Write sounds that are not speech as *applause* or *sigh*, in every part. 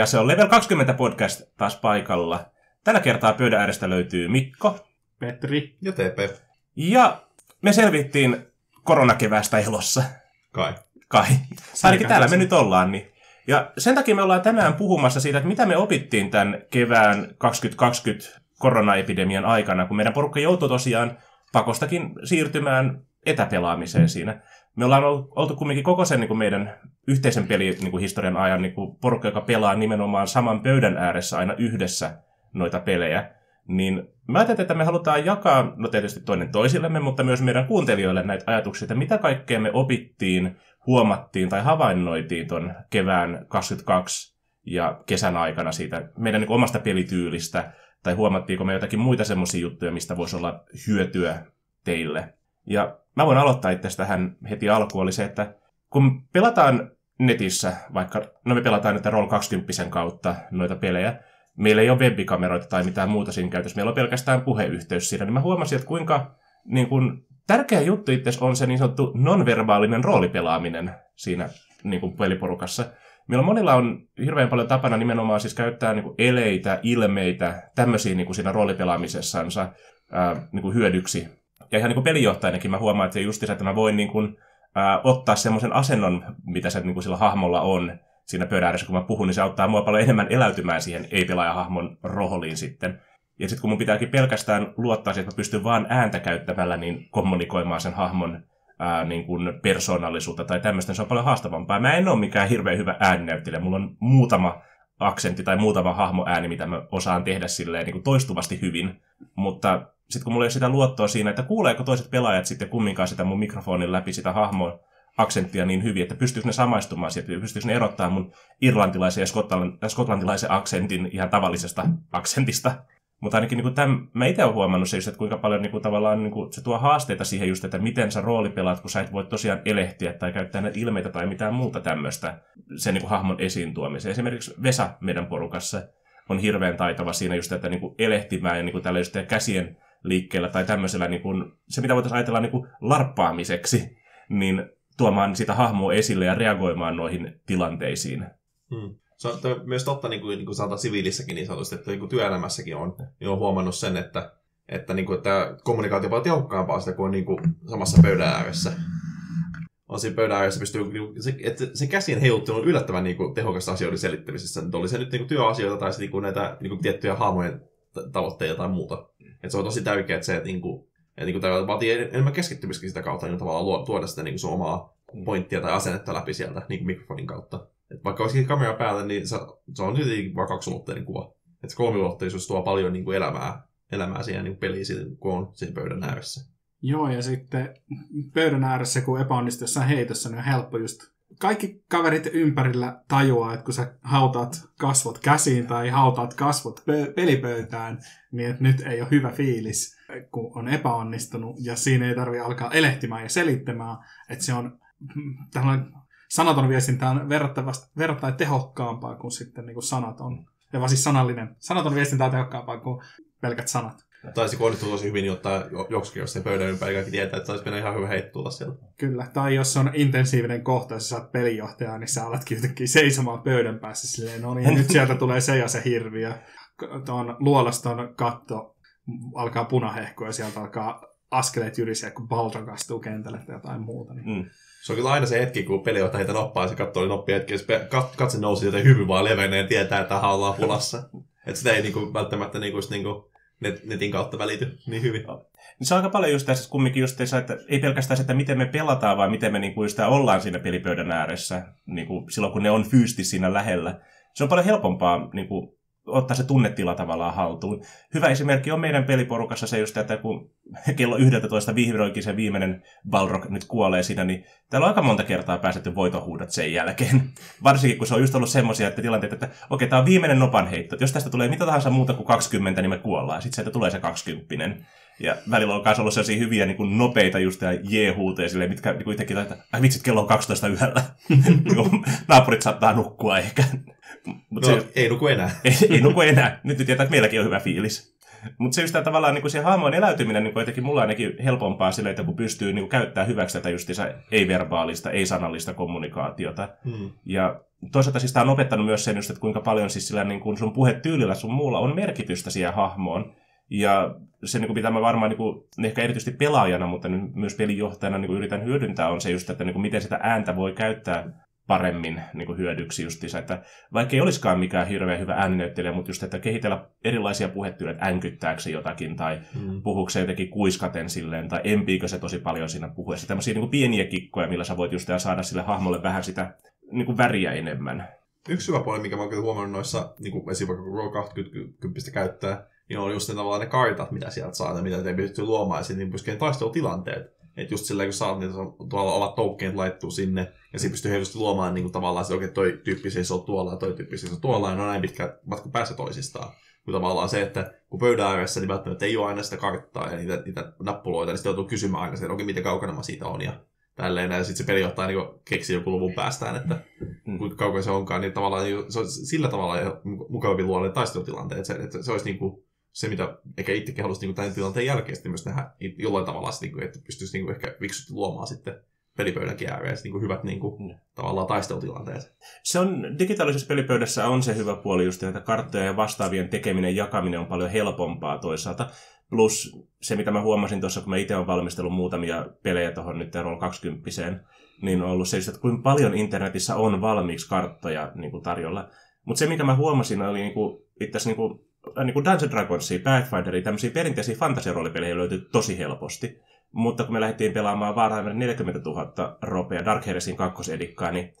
Ja se on Level 20 podcast taas paikalla. Tällä kertaa pöydän äärestä löytyy Mikko. Petri. Ja TP. Ja me selvittiin koronakeväästä elossa. Kai. Kai. Ainakin täällä me nyt ollaan. Niin. Ja sen takia me ollaan tänään puhumassa siitä, että mitä me opittiin tämän kevään 2020 koronaepidemian aikana, kun meidän porukka joutui tosiaan pakostakin siirtymään etäpelaamiseen siinä. Me ollaan oltu kumminkin koko sen niin kuin meidän yhteisen pelihistorian niin ajan niin kuin porukka, joka pelaa nimenomaan saman pöydän ääressä aina yhdessä noita pelejä. Niin mä ajattelin, että me halutaan jakaa, no tietysti toinen toisillemme, mutta myös meidän kuuntelijoille näitä ajatuksia, että mitä kaikkea me opittiin, huomattiin tai havainnoitiin ton kevään 22 ja kesän aikana siitä meidän niin omasta pelityylistä, tai huomattiinko me jotakin muita semmoisia juttuja, mistä voisi olla hyötyä teille. Ja mä voin aloittaa itse tähän heti alkuun, oli se, että kun pelataan netissä, vaikka, no me pelataan nyt Roll 20 kautta noita pelejä, meillä ei ole webikameroita tai mitään muuta siinä käytössä, meillä on pelkästään puheyhteys siinä, niin mä huomasin, että kuinka niin kun, tärkeä juttu itse on se niin sanottu nonverbaalinen roolipelaaminen siinä niin kuin peliporukassa. Meillä monilla on hirveän paljon tapana nimenomaan siis käyttää niin eleitä, ilmeitä, tämmöisiä niin siinä roolipelaamisessansa ää, niin hyödyksi. Ja ihan niin kuin pelijohtajanakin mä huomaan, että just että mä voin niin kuin, ää, ottaa semmoisen asennon, mitä se niin kuin sillä hahmolla on siinä pöydän kun mä puhun, niin se auttaa mua paljon enemmän eläytymään siihen ei-pelaajahahmon rooliin sitten. Ja sitten kun mun pitääkin pelkästään luottaa siihen, että mä pystyn vaan ääntä käyttämällä niin kommunikoimaan sen hahmon ää, niin kuin persoonallisuutta tai tämmöistä, niin se on paljon haastavampaa. Mä en ole mikään hirveän hyvä ääninäyttelijä. Mulla on muutama aksentti tai muutama hahmoääni, mitä mä osaan tehdä silleen niin kuin toistuvasti hyvin. Mutta sitten kun mulla ei ole sitä luottoa siinä, että kuuleeko toiset pelaajat sitten kumminkaan sitä mun mikrofonin läpi sitä hahmoa, aksenttia niin hyvin, että pystyykö ne samaistumaan siihen, pystyykö ne erottaa mun irlantilaisen ja skotlantilaisen aksentin ihan tavallisesta aksentista. Mutta ainakin niin kuin tämän, mä itse olen huomannut se just, että kuinka paljon niin kuin, tavallaan niin kuin, se tuo haasteita siihen just, että miten sä roolipelaat, kun sä et voi tosiaan elehtiä tai käyttää näitä ilmeitä tai mitään muuta tämmöistä sen niin kuin, hahmon esiin tuomiseen. Esimerkiksi Vesa meidän porukassa on hirveän taitava siinä just, että niin kuin, elehtimään ja niin kuin, just, käsien liikkeellä tai tämmöisellä, niin kuin, se mitä voitaisiin ajatella niin kuin, larppaamiseksi, niin tuomaan sitä hahmoa esille ja reagoimaan noihin tilanteisiin. Hmm. Se on myös totta, niin kuin, niin kuin sanotaan siviilissäkin niin sanotusti, että niin kuin työelämässäkin on, niin on huomannut sen, että, että, niin kuin, että kommunikaatio on tehokkaampaa sitä, kun niin kuin, samassa pöydän ääressä. On siinä pöydän ääressä pystyy, niin se, että se käsien heiluttelu on yllättävän niin kuin, tehokasta asioiden selittämisessä. Nyt oli se nyt niin kuin, työasioita tai sitten, niin kuin, näitä niin kuin, tiettyjä hahmojen tavoitteita tai muuta. Että se on tosi tärkeää, että se, että, niin kuin, että niin kuin, vaatii enemmän keskittymistä sitä kautta niin tavallaan tuoda sitä niin kuin, sun omaa pointtia tai asennetta läpi sieltä niin kuin mikrofonin kautta. Et vaikka olisikin kamera päällä, niin se, se on nyt vaan kaksulotteinen kuva. Et se kolmiulotteisuus tuo paljon niin kuin elämää, elämää siihen niin peliin, kun on siinä pöydän ääressä. Joo, ja sitten pöydän ääressä, kun epäonnistut jossain heitossa, niin on helppo just kaikki kaverit ympärillä tajuaa, että kun sä hautaat kasvot käsiin tai hautaat kasvot pelipöytään, niin että nyt ei ole hyvä fiilis, kun on epäonnistunut. Ja siinä ei tarvitse alkaa elehtimään ja selittämään, että se on tällainen sanaton viestintä on verrattain tehokkaampaa kuin sitten niin kuin sanat on. Ja vaan siis sanallinen. Sanaton viestintä on tehokkaampaa kuin pelkät sanat. Tai se onnistuu tosi hyvin, niin ottaa joksikin, jos se pöydän ympäri kaikki tietää, että saisi mennä ihan hyvä heittua sieltä. Kyllä, tai jos on intensiivinen kohta, jos sä saat pelinjohtajaa, niin sä alatkin jotenkin seisomaan pöydän päässä silleen, no niin, nyt sieltä tulee se ja se hirviö. Tuon luolaston katto alkaa punahehkua ja sieltä alkaa askeleet jyrisiä, kun Balton kastuu kentälle tai jotain muuta. Niin. Mm. Se on kyllä aina se hetki, kun peli ottaa heitä noppaa ja se katsoo noppia hetki, jos katse nousi joten hyvin vaan levenee ja tietää, että tähän ollaan pulassa. että sitä ei niinku, välttämättä niinku, niinku, net, netin kautta välity niin hyvin. Niin se on aika paljon just tässä kumminkin just se, että ei pelkästään se, että miten me pelataan, vaan miten me niinku just ollaan siinä pelipöydän ääressä niinku, silloin, kun ne on fyysisesti siinä lähellä. Se on paljon helpompaa niinku, ottaa se tunnetila tavallaan haltuun. Hyvä esimerkki on meidän peliporukassa se just, että kun kello 11 vihdoinkin se viimeinen Balrog nyt kuolee siinä, niin täällä on aika monta kertaa päästetty voitohuudot sen jälkeen. *laughs* Varsinkin kun se on just ollut semmoisia että tilanteet, että okei, tämä on viimeinen nopan heitto. Jos tästä tulee mitä tahansa muuta kuin 20, niin me kuollaan. Sitten sieltä tulee se 20. Ja välillä on myös ollut sellaisia hyviä niin kuin nopeita just ja jeehuuteja, mitkä niin yhtäkkiä, että ai vitsit, kello on 12 yöllä. *laughs* Niin naapurit saattaa nukkua ehkä. Mut no, se, ei nuku enää. *laughs* ei, ei nuku enää. Nyt tietää, että meilläkin on hyvä fiilis. Mutta se just tämä tavallaan niin se hahmon eläytyminen niin jotenkin mulla ainakin helpompaa sille, että kun pystyy niin käyttämään hyväksi tätä justiinsa ei-verbaalista, ei-sanallista kommunikaatiota. Mm. Ja toisaalta siis tämä on opettanut myös sen just, että kuinka paljon siis sillä niin kuin sun puhetyylillä sun muulla on merkitystä siihen hahmoon. Ja se, niin kuin, mitä mä varmaan niin kuin, ehkä erityisesti pelaajana, mutta nyt myös pelijohtajana niin kuin yritän hyödyntää, on se just, että niin kuin, miten sitä ääntä voi käyttää paremmin niin kuin hyödyksi justiinsa, että vaikka ei olisikaan mikään hirveän hyvä ääninäyttelijä, mutta just, että kehitellä erilaisia puhetyylejä, että änkyttääkö se jotakin, tai Mm. puhuuko se jotenkin kuiskaten silleen, tai empiikö se tosi paljon siinä puhuessa. Tämmöisiä niin kuin pieniä kikkoja, millä sä voit just saada sille hahmolle vähän sitä niin kuin väriä enemmän. Yksi hyvä puoli, mikä mä oon kyllä huomannut noissa, niin kuin esimerkiksi Roll 20 käyttää, niin on just ne tavallaan ne kartat, mitä sieltä saa, ja mitä te pystyy luomaan, ja sitten niin taistelutilanteet. Että just silleen, kun saat niitä tuolla ovat toukkeet laittuu sinne, ja sitten pystyy helposti luomaan niin kuin tavallaan se, okei, toi tyyppi seisoo tuolla, ja toi tyyppi seisoo tuolla, ja ne on näin pitkä matka päässä toisistaan. Kun tavallaan se, että kun pöydän ääressä, niin välttämättä ei ole aina sitä karttaa ja niitä, niitä nappuloita, niin sitten joutuu kysymään aina, että okei, miten kaukana mä siitä on, ja tälleen, ja sitten se pelijohtaja niin keksii joku luvun päästään, että Mm. kuinka kaukana se onkaan, niin tavallaan niin se on sillä tavalla mukavampi luoda ne taistelutilanteet, että se, että se olisi niin kuin se, mitä ehkä itsekin haluaisi niin tämän tilanteen jälkeen sitten myös nähdä it- jollain tavalla, niin kuin, että pystyisi niin kuin ehkä fiksusti luomaan sitten pelipöydänkin ääreen niin kuin hyvät niin kuin, Mm. tavallaan taistelutilanteet. Se on, digitaalisessa pelipöydässä on se hyvä puoli just, että karttojen ja vastaavien tekeminen, jakaminen on paljon helpompaa toisaalta. Plus se, mitä mä huomasin tuossa, kun mä itse olen valmistellut muutamia pelejä tuohon nyt Roll 20 niin on ollut se että kuinka paljon internetissä on valmiiksi karttoja niin kuin tarjolla. Mutta se, mikä mä huomasin, oli niin kuin, itse asiassa niin kuin, niin kuin Dungeon Dragonsia, Pathfinderia, tämmöisiä perinteisiä fantasiaroolipelejä löytyy tosi helposti. Mutta kun me lähdettiin pelaamaan Warhammer 40 000 ropea Dark Heresin kakkosedikkaa, niin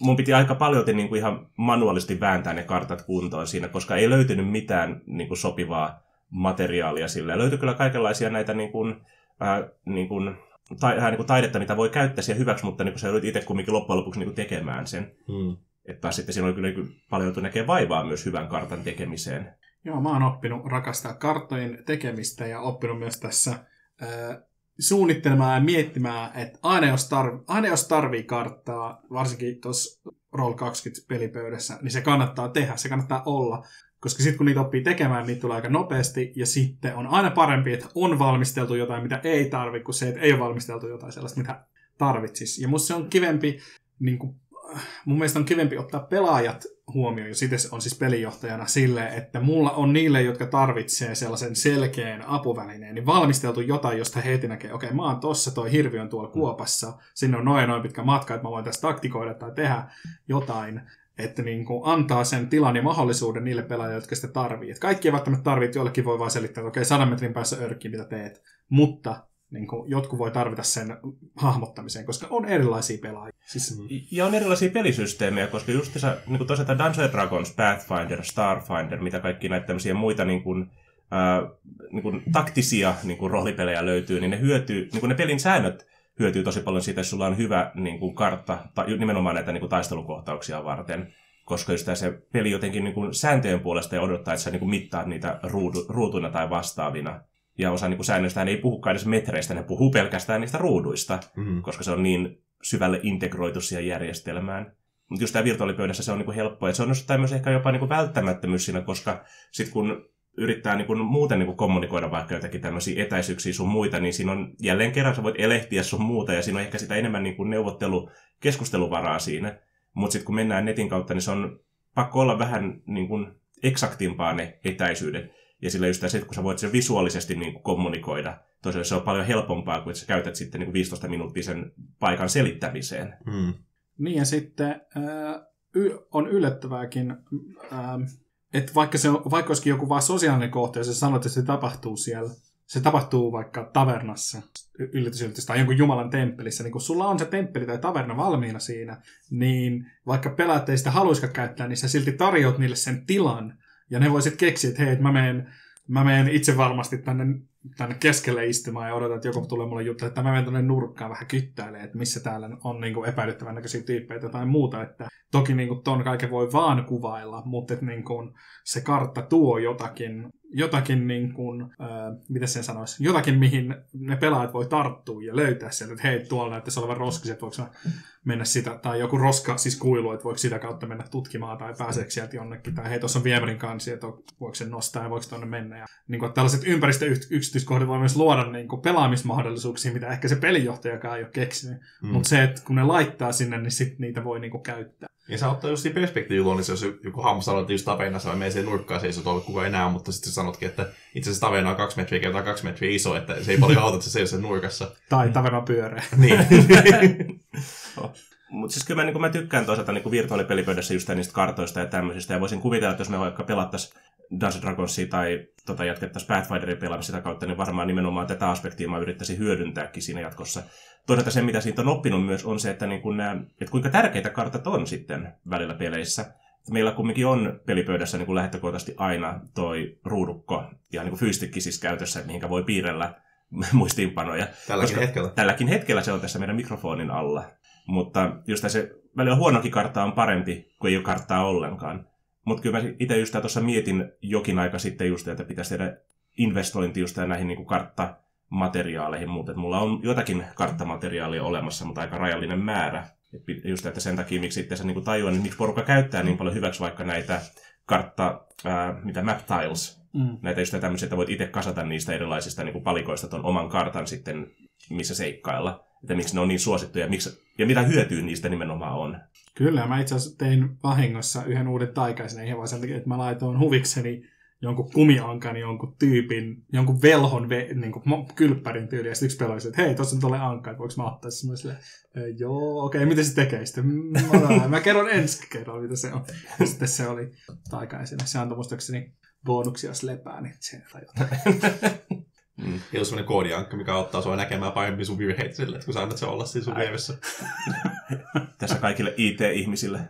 mun piti aika paljon niin kuin ihan manuaalisesti vääntää ne kartat kuntoon siinä, koska ei löytynyt mitään niin kuin sopivaa materiaalia sille. Löytyi kyllä kaikenlaisia näitä niin kuin, ää, niin kuin, tai, vähän niin kuin taidetta, mitä voi käyttää siihen hyväksi, mutta niin kuin sä joudut itse kumminkin loppujen lopuksi niin kuin tekemään sen. Hmm. Että sitten siinä oli kyllä niin paljon joutu näkemään vaivaa myös hyvän kartan tekemiseen. Joo, mä oon oppinut rakastaa karttojen tekemistä ja oppinut myös tässä ää, suunnittelemaan ja miettimään, että aina jos, tarv, aina jos tarvii karttaa, varsinkin tuossa Roll 20 pelipöydässä, niin se kannattaa tehdä, se kannattaa olla. Koska sitten kun niitä oppii tekemään, niitä tulee aika nopeasti, ja sitten on aina parempi, että on valmisteltu jotain, mitä ei tarvi, kuin se, että ei ole valmisteltu jotain sellaista, mitä tarvitsisi. Ja musta se on kivempi, niin kuin, mun mielestä on kivempi ottaa pelaajat huomioon, jos itse on siis pelijohtajana silleen, että mulla on niille, jotka tarvitsee sellaisen selkeän apuvälineen, niin valmisteltu jotain, josta he heti näkee, okei, mä oon tossa, toi hirvi on tuolla kuopassa, sinne on noin noin pitkä matka, että mä voin tässä taktikoida tai tehdä jotain, että niin kuin antaa sen tilan ja mahdollisuuden niille pelaajille, jotka sitä tarvii. Kaikki ei välttämättä tarvitse, jollekin voi vain selittää, että okei, sadan metrin päässä örkki, mitä teet. Mutta niin kuin, jotkut voi tarvita sen hahmottamiseen, koska on erilaisia pelaajia. Siis, Mm. Ja on erilaisia pelisysteemejä, koska just tässä, niin kuin tosiaan Dungeons Dragons, Pathfinder, Starfinder, mitä kaikki näitä tämmöisiä muita niin kuin, ää, niin kuin taktisia niin kuin roolipelejä löytyy, niin ne hyötyy, niin kuin ne pelin säännöt hyötyy tosi paljon siitä, jos sulla on hyvä niin kuin kartta, tai nimenomaan näitä niin kuin taistelukohtauksia varten, koska just se peli jotenkin niin kuin sääntöjen puolesta ja odottaa, että sä niin kuin mittaat niitä ruutuina tai vastaavina. Ja osa niin kuin säännöistä ei puhukaan edes metreistä, ne puhuu pelkästään niistä ruuduista Hmm. koska se on niin syvälle integroitu siihen järjestelmään. Mutta just tämä virtuaalipöydässä se on niinku helppoa, ja se on myös ehkä jopa niinku välttämättömyys siinä, koska sitten kun yrittää niinku muuten niinku kommunikoida vaikka jotakin tämmöisiä etäisyyksiä sun muita, niin siinä on jälleen kerran sä voit elehtiä sun muuta, ja siinä on ehkä sitä enemmän niinku neuvottelu, keskusteluvaraa siinä. Mutta sitten kun mennään netin kautta, niin se on pakko olla vähän niinku eksaktimpaa ne etäisyydet. Ja sillä just se, että kun sä voit sen visuaalisesti niinku kommunikoida, tosiaan se on paljon helpompaa kuin että sä käytät sitten niin 15 minuuttia sen paikan selittämiseen. Hmm. Niin ja sitten ää, y- on yllättävääkin, ää, että vaikka, se on, vaikka olisikin joku vaan sosiaalinen kohta ja sä sanot, että se tapahtuu siellä, se tapahtuu vaikka tavernassa, y- yllätys, yllätys, tai jonkun Jumalan temppelissä, niin kun sulla on se temppeli tai taverna valmiina siinä, niin vaikka pelaat ei sitä haluaisikaan käyttää, niin sä silti tarjoat niille sen tilan, ja ne voisit keksiä, että hei, mä menen, mä menen itse varmasti tänne tänne keskelle istumaan ja odotan, että joku tulee mulle juttu, että mä menen tuonne nurkkaan vähän kyttäilee, että missä täällä on niin kuin epäilyttävän näköisiä tyyppejä tai muuta. Että toki niin kuin ton kaiken voi vaan kuvailla, mutta että niin kuin se kartta tuo jotakin, jotakin niin kuin, äh, miten sen sanoisi, jotakin mihin ne pelaajat voi tarttua ja löytää sieltä, että hei, tuolla näyttäisi olevan roskiset, voiko mennä sitä, tai joku roska, siis kuilu, että voiko sitä kautta mennä tutkimaan tai pääseekö sieltä jonnekin, tai hei, tuossa on viemärin kansi, että voiko se nostaa ja voiko tuonne mennä. Ja, niin kuin, tällaiset ympäristöyksityiskohdat voi myös luoda niin kuin, pelaamismahdollisuuksia, mitä ehkä se pelijohtajakaan ei ole keksinyt. Mm. Mutta se, että kun ne laittaa sinne, niin sit niitä voi niin kuin, käyttää. Ja se ottaa just perspektiivin niin se jos joku hahmo sanoo, että just Tavena saa menee siihen nurkkaan seisoo tuolla kuka enää, mutta sitten sanotkin, että itse asiassa Tavena on kaksi metriä kertaa kaksi metriä iso, että se ei *laughs* paljon auta, että se seisoo nurkassa. Tai Tavena pyöreä. *laughs* niin. *laughs* Mutta siis kyllä mä, niin mä tykkään toisaalta niin virtuaalipelipöydässä just niistä kartoista ja tämmöisistä. Ja voisin kuvitella, että jos me vaikka pelattaisiin Dungeons Dragonsia tai tota, jatkettaisiin Pathfinderin pelaamista sitä kautta, niin varmaan nimenomaan tätä aspektia mä yrittäisin hyödyntääkin siinä jatkossa. Toisaalta se, mitä siitä on oppinut myös, on se, että, niin kun nämä, että kuinka tärkeitä kartat on sitten välillä peleissä. Meillä kumminkin on pelipöydässä niin lähtökohtaisesti aina toi ruudukko ja niin fyystikki siis käytössä, mihinkä voi piirrellä *laughs* muistiinpanoja. Tälläkin hetkellä. Tälläkin hetkellä se on tässä meidän mikrofonin alla. Mutta just se välillä huonokin kartta on parempi, kuin ei ole karttaa ollenkaan. Mutta kyllä mä itse just tuossa mietin jokin aika sitten just, että pitäisi tehdä investointi just näihin niin karttamateriaaleihin, mutta mulla on jotakin karttamateriaalia olemassa, mutta aika rajallinen määrä. Et just, että sen takia, miksi itse niin tajuan, että miksi porukka käyttää niin paljon hyväksi vaikka näitä kartta, ää, mitä map tiles, mm. näitä just tämmöisiä, että voit itse kasata niistä erilaisista niin kuin palikoista ton oman kartan sitten, missä seikkailla että miksi ne on niin suosittuja ja, miksi, ja mitä hyötyä niistä nimenomaan on. Kyllä, mä itse asiassa tein vahingossa yhden uuden taikaisen ihan vaan sen takia, että mä laitoin huvikseni jonkun kumiankan, jonkun tyypin, jonkun velhon ve, niin kuin, kylppärin tyyli, ja sitten yksi pelasi, että hei, tuossa on tuolle anka, että voiko mä ottaa sen? Sille, joo, okei, okay, miten se tekee sitten? Mä, mä kerron ensi kerran, mitä se on. Ja sitten se oli taikaisena. Se antoi muistaakseni bonuksia, jos lepää, niin se *laughs* Mm. Ja jos sellainen koodiankka, mikä auttaa sua näkemään paremmin sun virheitä sille, että kun sä annat se olla siinä sun vieressä. *laughs* Tässä kaikille IT-ihmisille.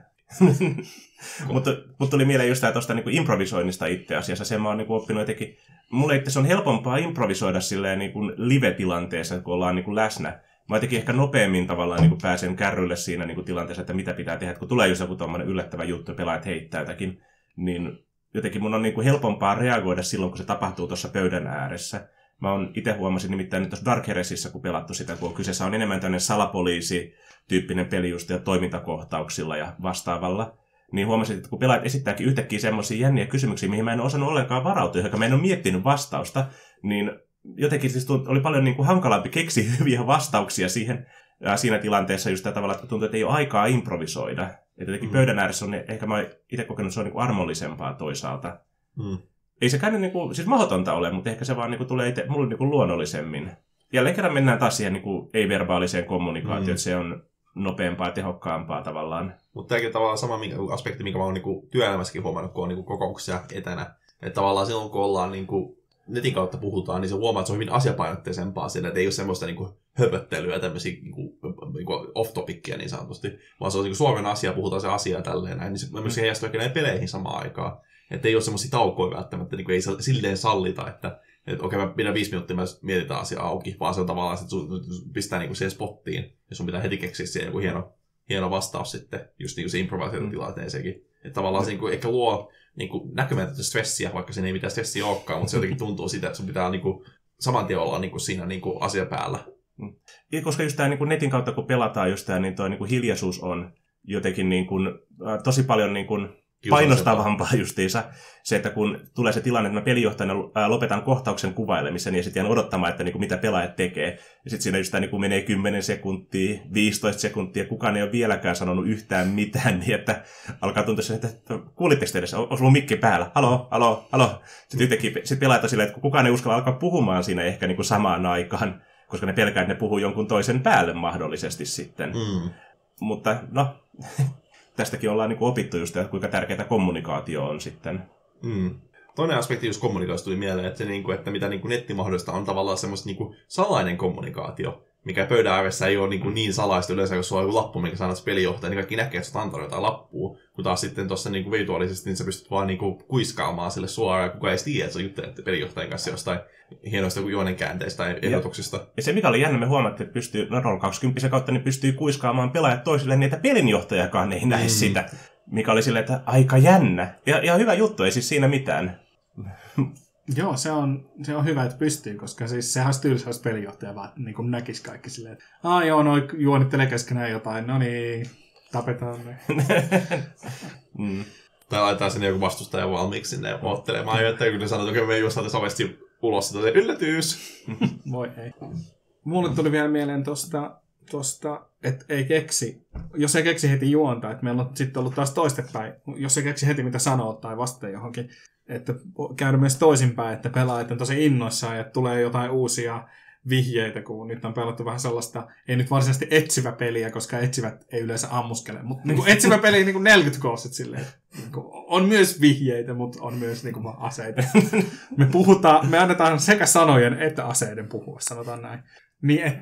*laughs* mutta, mutta tuli mieleen just tuosta niinku improvisoinnista itse asiassa. Sen mä oon niinku oppinut jotenkin. Mulle itse se on helpompaa improvisoida silleen niinku live-tilanteessa, kun ollaan niinku läsnä. Mä jotenkin ehkä nopeammin tavallaan niinku pääsen kärrylle siinä niinku tilanteessa, että mitä pitää tehdä. Kun tulee just joku tommonen yllättävä juttu, pelaajat heittää jotakin, niin jotenkin mun on niinku helpompaa reagoida silloin, kun se tapahtuu tuossa pöydän ääressä. Mä oon itse huomasin nimittäin nyt tuossa Dark Heresissä, kun pelattu sitä, kun kyseessä on enemmän tämmöinen salapoliisi-tyyppinen peli just ja toimintakohtauksilla ja vastaavalla, niin huomasin, että kun pelaajat esittääkin yhtäkkiä semmoisia jänniä kysymyksiä, mihin mä en osannut ollenkaan varautua, joka mä en ole miettinyt vastausta, niin jotenkin siis oli paljon niin kuin hankalampi keksiä *laughs* hyviä vastauksia siihen ja siinä tilanteessa just tällä tavalla, että tuntuu, että ei ole aikaa improvisoida. Että jotenkin mm. pöydän ääressä on, ehkä mä itse kokenut, että se on niin kuin armollisempaa toisaalta. Mm ei se niin kuin, siis mahdotonta ole, mutta ehkä se vaan niin kuin, tulee itse, mulle niin kuin luonnollisemmin. Jälleen kerran mennään taas siihen niin kuin, ei-verbaaliseen kommunikaatioon, mm. että se on nopeampaa ja tehokkaampaa tavallaan. Mutta tämäkin tavallaan sama aspekti, minkä mä oon niin työelämässäkin huomannut, kun on niin kokouksia etänä. Että tavallaan silloin, kun ollaan niin kuin, netin kautta puhutaan, niin se huomaa, että se on hyvin asiapainotteisempaa sillä, että ei ole semmoista niin kuin, höpöttelyä, tämmöisiä niin kuin, niin kuin off-topickia niin sanotusti, vaan se on niin kuin, suoran asia, puhutaan se asia tälleen näin, niin se mm. myös heijastuu ehkä näihin peleihin samaan aikaan. Että ei ole semmoisia taukoja välttämättä, niin kuin ei silleen sallita, että, että okei, mä pidän viisi minuuttia, mä mietitään asiaa auki, vaan se on tavallaan, että sun pistää niin kuin siihen spottiin, ja sun pitää heti keksiä siihen joku hieno, hieno vastaus sitten, just niin kuin se improvisaatiotilanteeseenkin. Mm. Että tavallaan se niin kuin, ehkä luo niin kuin, näkymätöntä stressiä, vaikka siinä ei mitään stressiä olekaan, mutta se jotenkin tuntuu sitä, että sun pitää niin kuin, saman tien olla niin kuin, siinä niin kuin, asia päällä. Mm. Ja koska just tämä niin kuin netin kautta, kun pelataan just tämä, niin tuo niin kuin hiljaisuus on jotenkin niin kuin, äh, tosi paljon niin kuin, painostavampaa justiinsa se, että kun tulee se tilanne, että mä pelijohtajana lopetan kohtauksen kuvailemisen ja sitten jään odottamaan, että niin kuin mitä pelaajat tekee. Ja sitten siinä just niin kuin menee 10 sekuntia, 15 sekuntia, kukaan ei ole vieläkään sanonut yhtään mitään, *laughs* niin että alkaa tuntua se, että kuulitteko edes, on sulla mikki päällä, halo, halo, halo. Sitten yhtäkkiä sit pelaajat on silleen, että kukaan ei uskalla alkaa puhumaan siinä ehkä niin kuin samaan aikaan, koska ne pelkää, että ne puhuu jonkun toisen päälle mahdollisesti sitten. Mm. Mutta no, *laughs* tästäkin ollaan niin kuin opittu just, että kuinka tärkeää kommunikaatio on sitten. Mm. Toinen aspekti just kommunikaatio tuli mieleen, että, se, niin kuin, että mitä niin kuin netti mahdollista on tavallaan semmoista niin kuin salainen kommunikaatio. Mikä pöydän ääressä ei ole niin, kuin niin salaista yleensä, jos sulla on joku lappu, minkä sanot pelijohtaja, niin kaikki näkee, että sä antanut jotain lappua. Kun taas sitten tuossa niin kuin virtuaalisesti, niin sä pystyt vaan niin kuin kuiskaamaan sille suoraan, ja kukaan ei tiedä, että sä juttelet pelijohtajan kanssa jostain hienoista juonen käänteistä tai ehdotuksista. Ja se mikä oli jännä, me huomattiin, että pystyy, no Roll 20 kautta, niin pystyy kuiskaamaan pelaajat toisille, niin että pelinjohtajakaan ei näe mm. sitä. Mikä oli silleen, että aika jännä. Ja, ja hyvä juttu, ei siis siinä mitään. Joo, se on, se on hyvä, että pystyy, koska siis sehän olisi tylsä, jos pelijohtaja vaan niin kuin näkisi kaikki silleen, että aah joo, noi juonittelee keskenään jotain, no niin, tapetaan ne. *laughs* mm. Tai laitetaan sinne joku vastustaja valmiiksi sinne ottelemaan, ja että ne sanoo, että me juostaan ovesti ulos, sitä se yllätys. *laughs* Voi ei. Mulle tuli vielä mieleen tosta, tosta että ei keksi, jos ei keksi heti juonta, että meillä on sitten ollut taas toistepäin, jos ei keksi heti mitä sanoa tai vastata johonkin, että käydä myös toisinpäin, että pelaajat on tosi innoissaan ja tulee jotain uusia vihjeitä, kun nyt on pelattu vähän sellaista, ei nyt varsinaisesti etsivä peliä, koska etsivät ei yleensä ammuskele, mutta niin etsivä peli niin kuin 40 koosit silleen. Niin on myös vihjeitä, mutta on myös niin kuin, aseita. *laughs* Me puhutaan, me annetaan sekä sanojen että aseiden puhua, sanotaan näin. Niin et,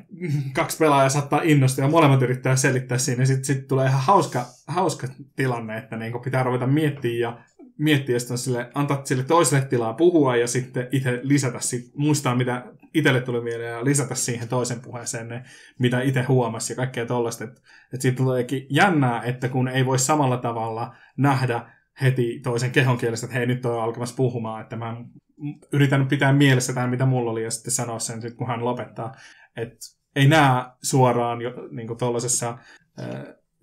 kaksi pelaajaa saattaa innostua ja molemmat yrittää selittää siinä. Sitten sit tulee ihan hauska, hauska tilanne, että niin pitää ruveta miettiä ja miettiä sitten sille, antaa sille toiselle tilaa puhua ja sitten itse lisätä, sit, muistaa mitä itselle tuli mieleen ja lisätä siihen toisen puheeseen ne, mitä itse huomasi ja kaikkea tollaista. Että et siitä tuleekin jännää, että kun ei voi samalla tavalla nähdä heti toisen kehon kielestä, että hei nyt on alkamassa puhumaan, että mä yritän pitää mielessä tämän, mitä mulla oli, ja sitten sanoa sen, kun hän lopettaa. Että ei näe suoraan jo, niin tuollaisessa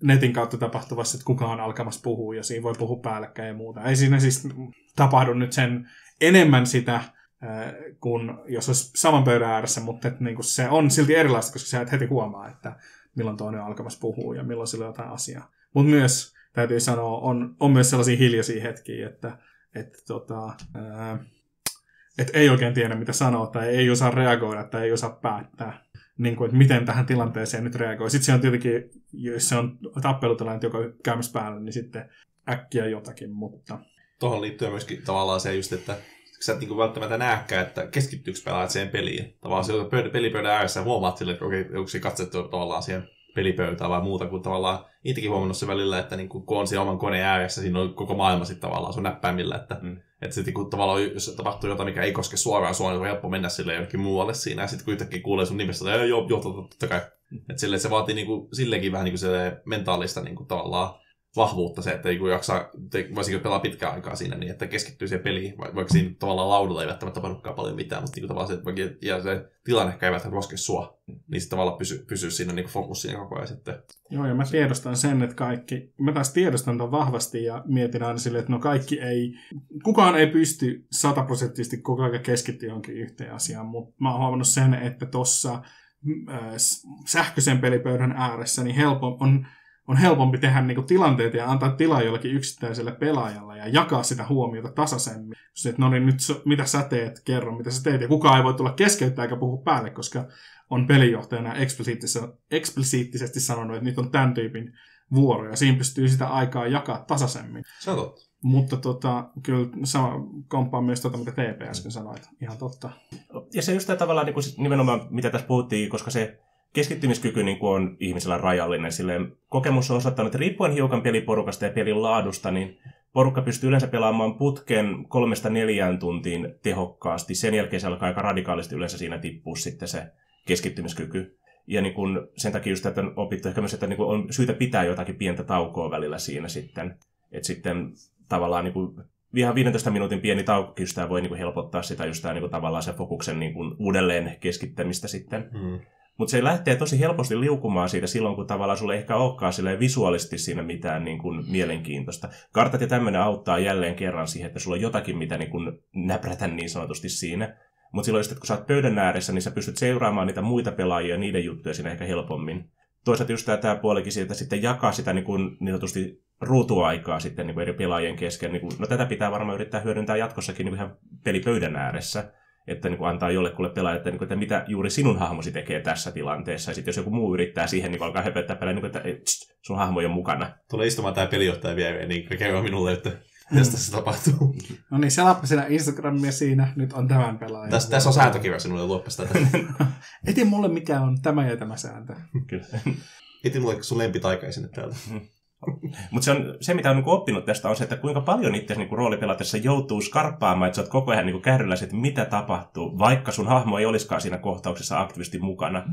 netin kautta tapahtuvassa, että kuka on alkamassa puhua ja siinä voi puhua päällekkäin ja muuta. Ei siinä siis tapahdu nyt sen enemmän sitä, kuin jos olisi saman pöydän ääressä, mutta että niin se on silti erilaista, koska sä et heti huomaa, että milloin toinen on alkamassa puhua ja milloin sillä on jotain asiaa. Mutta myös, täytyy sanoa, on, on myös sellaisia hiljaisia hetkiä, että, että tota, ää, et ei oikein tiedä, mitä sanoa, tai ei osaa reagoida, tai ei osaa päättää niin kuin, että miten tähän tilanteeseen nyt reagoi. Sitten se on tietenkin, jos se on tappelutilanne, joka on käymässä päällä, niin sitten äkkiä jotakin, mutta... Tuohon liittyy myöskin tavallaan se just, että sä et niinku välttämättä näekään, että keskittyykö pelaajat siihen peliin. Tavallaan se pöydä, pelipöydän ääressä huomaat sille, että okei, onko se katsettu tavallaan siihen pelipöytään vai muuta, kuin tavallaan itsekin huomannut se välillä, että niin kun on siinä oman koneen ääressä, siinä on koko maailma sitten tavallaan sun näppäimillä, että mm. Että sitten kun tavallaan, jos tapahtuu jotain, mikä ei koske suoraan sua, niin on helppo mennä sille jonnekin muualle siinä. Ja sitten kun yhtäkkiä kuulee sun nimestä, että joo, joo, totta kai. Että se vaatii niinku, silleenkin vähän niinku se mentaalista niinku, tavallaan vahvuutta se, että ei jaksaa, voisiko pelaa pitkään aikaa siinä, niin että keskittyy siihen peliin, vaikka siinä tavallaan laudalla ei välttämättä tapahdukaan paljon mitään, mutta niin tavallaan se, että ja se tilanne ehkä ei välttämättä koske sua, niin sitten tavallaan pysyy, pysyy siinä niin fokus siinä koko ajan sitten. Joo, ja mä tiedostan sen, että kaikki, mä taas tiedostan tämän vahvasti ja mietin aina silleen, että no kaikki ei, kukaan ei pysty sataprosenttisesti koko ajan keskittyä johonkin yhteen asiaan, mutta mä oon huomannut sen, että tuossa äh, sähköisen pelipöydän ääressä niin helppo on on helpompi tehdä niinku tilanteet ja antaa tilaa jollekin yksittäiselle pelaajalle ja jakaa sitä huomiota tasaisemmin. Jos että no niin nyt mitä sä teet, kerro mitä sä teet. Ja kukaan ei voi tulla keskeyttää eikä puhua päälle, koska on pelijohtajana eksplisiittisesti sanonut, että nyt on tämän tyypin vuoro ja siinä pystyy sitä aikaa jakaa tasaisemmin. Se on totta. Mutta tota, kyllä sama komppaa myös tota, mitä TP äsken sanoit. Ihan totta. Ja se just tavallaan niin kuin nimenomaan, mitä tässä puhuttiin, koska se keskittymiskyky niin kuin on ihmisellä rajallinen. Silleen, kokemus on osoittanut, että riippuen hiukan peliporukasta ja pelin laadusta, niin porukka pystyy yleensä pelaamaan putken kolmesta neljään tuntiin tehokkaasti. Sen jälkeen se alkaa aika radikaalisti yleensä siinä tippua sitten se keskittymiskyky. Ja niin kun sen takia just, että on opittu ehkä myös, että niin on syytä pitää jotakin pientä taukoa välillä siinä sitten. Että sitten tavallaan niin kuin ihan 15 minuutin pieni taukokin voi niin kuin helpottaa sitä just tämä, niin kuin tavallaan se fokuksen niin kuin uudelleen keskittämistä sitten. Hmm. Mutta se lähtee tosi helposti liukumaan siitä silloin, kun tavallaan sulle ehkä olekaan visuaalisesti siinä mitään niin kuin mielenkiintoista. Kartat ja tämmöinen auttaa jälleen kerran siihen, että sulla on jotakin, mitä niin kuin näprätä niin sanotusti siinä. Mutta silloin kun sä oot pöydän ääressä, niin sä pystyt seuraamaan niitä muita pelaajia ja niiden juttuja siinä ehkä helpommin. Toisaalta just tämä puolikin siitä sitten jakaa sitä niin, kuin, niin sanotusti ruutuaikaa sitten niin kuin eri pelaajien kesken. Niin kuin, no tätä pitää varmaan yrittää hyödyntää jatkossakin niin kuin ihan pelipöydän ääressä että niin kuin antaa jollekulle pelaajalle, että, niin kuin, että mitä juuri sinun hahmosi tekee tässä tilanteessa. Ja sitten jos joku muu yrittää siihen, niin alkaa höpöttää pelejä, niin kuin, että tst, sun hahmo on mukana. Tulee istumaan tämä pelijohtaja viereen, niin kerro minulle, että *laughs* Jos tässä tapahtuu. *laughs* No niin, selappa sinä Instagramia siinä, nyt on tämän pelaajan. Tässä, tässä on sääntökirja sinulle luoppas tätä. *laughs* Eti mulle mikä on tämä ja tämä sääntö. Kyllä. Eti mulle sun lempitaika sinne täältä. Mutta se, on, se, mitä on niin oppinut tästä, on se, että kuinka paljon itse niin roolipelatessa joutuu skarppaamaan, että sä oot koko ajan niin kärryllä, että mitä tapahtuu, vaikka sun hahmo ei olisikaan siinä kohtauksessa aktiivisesti mukana.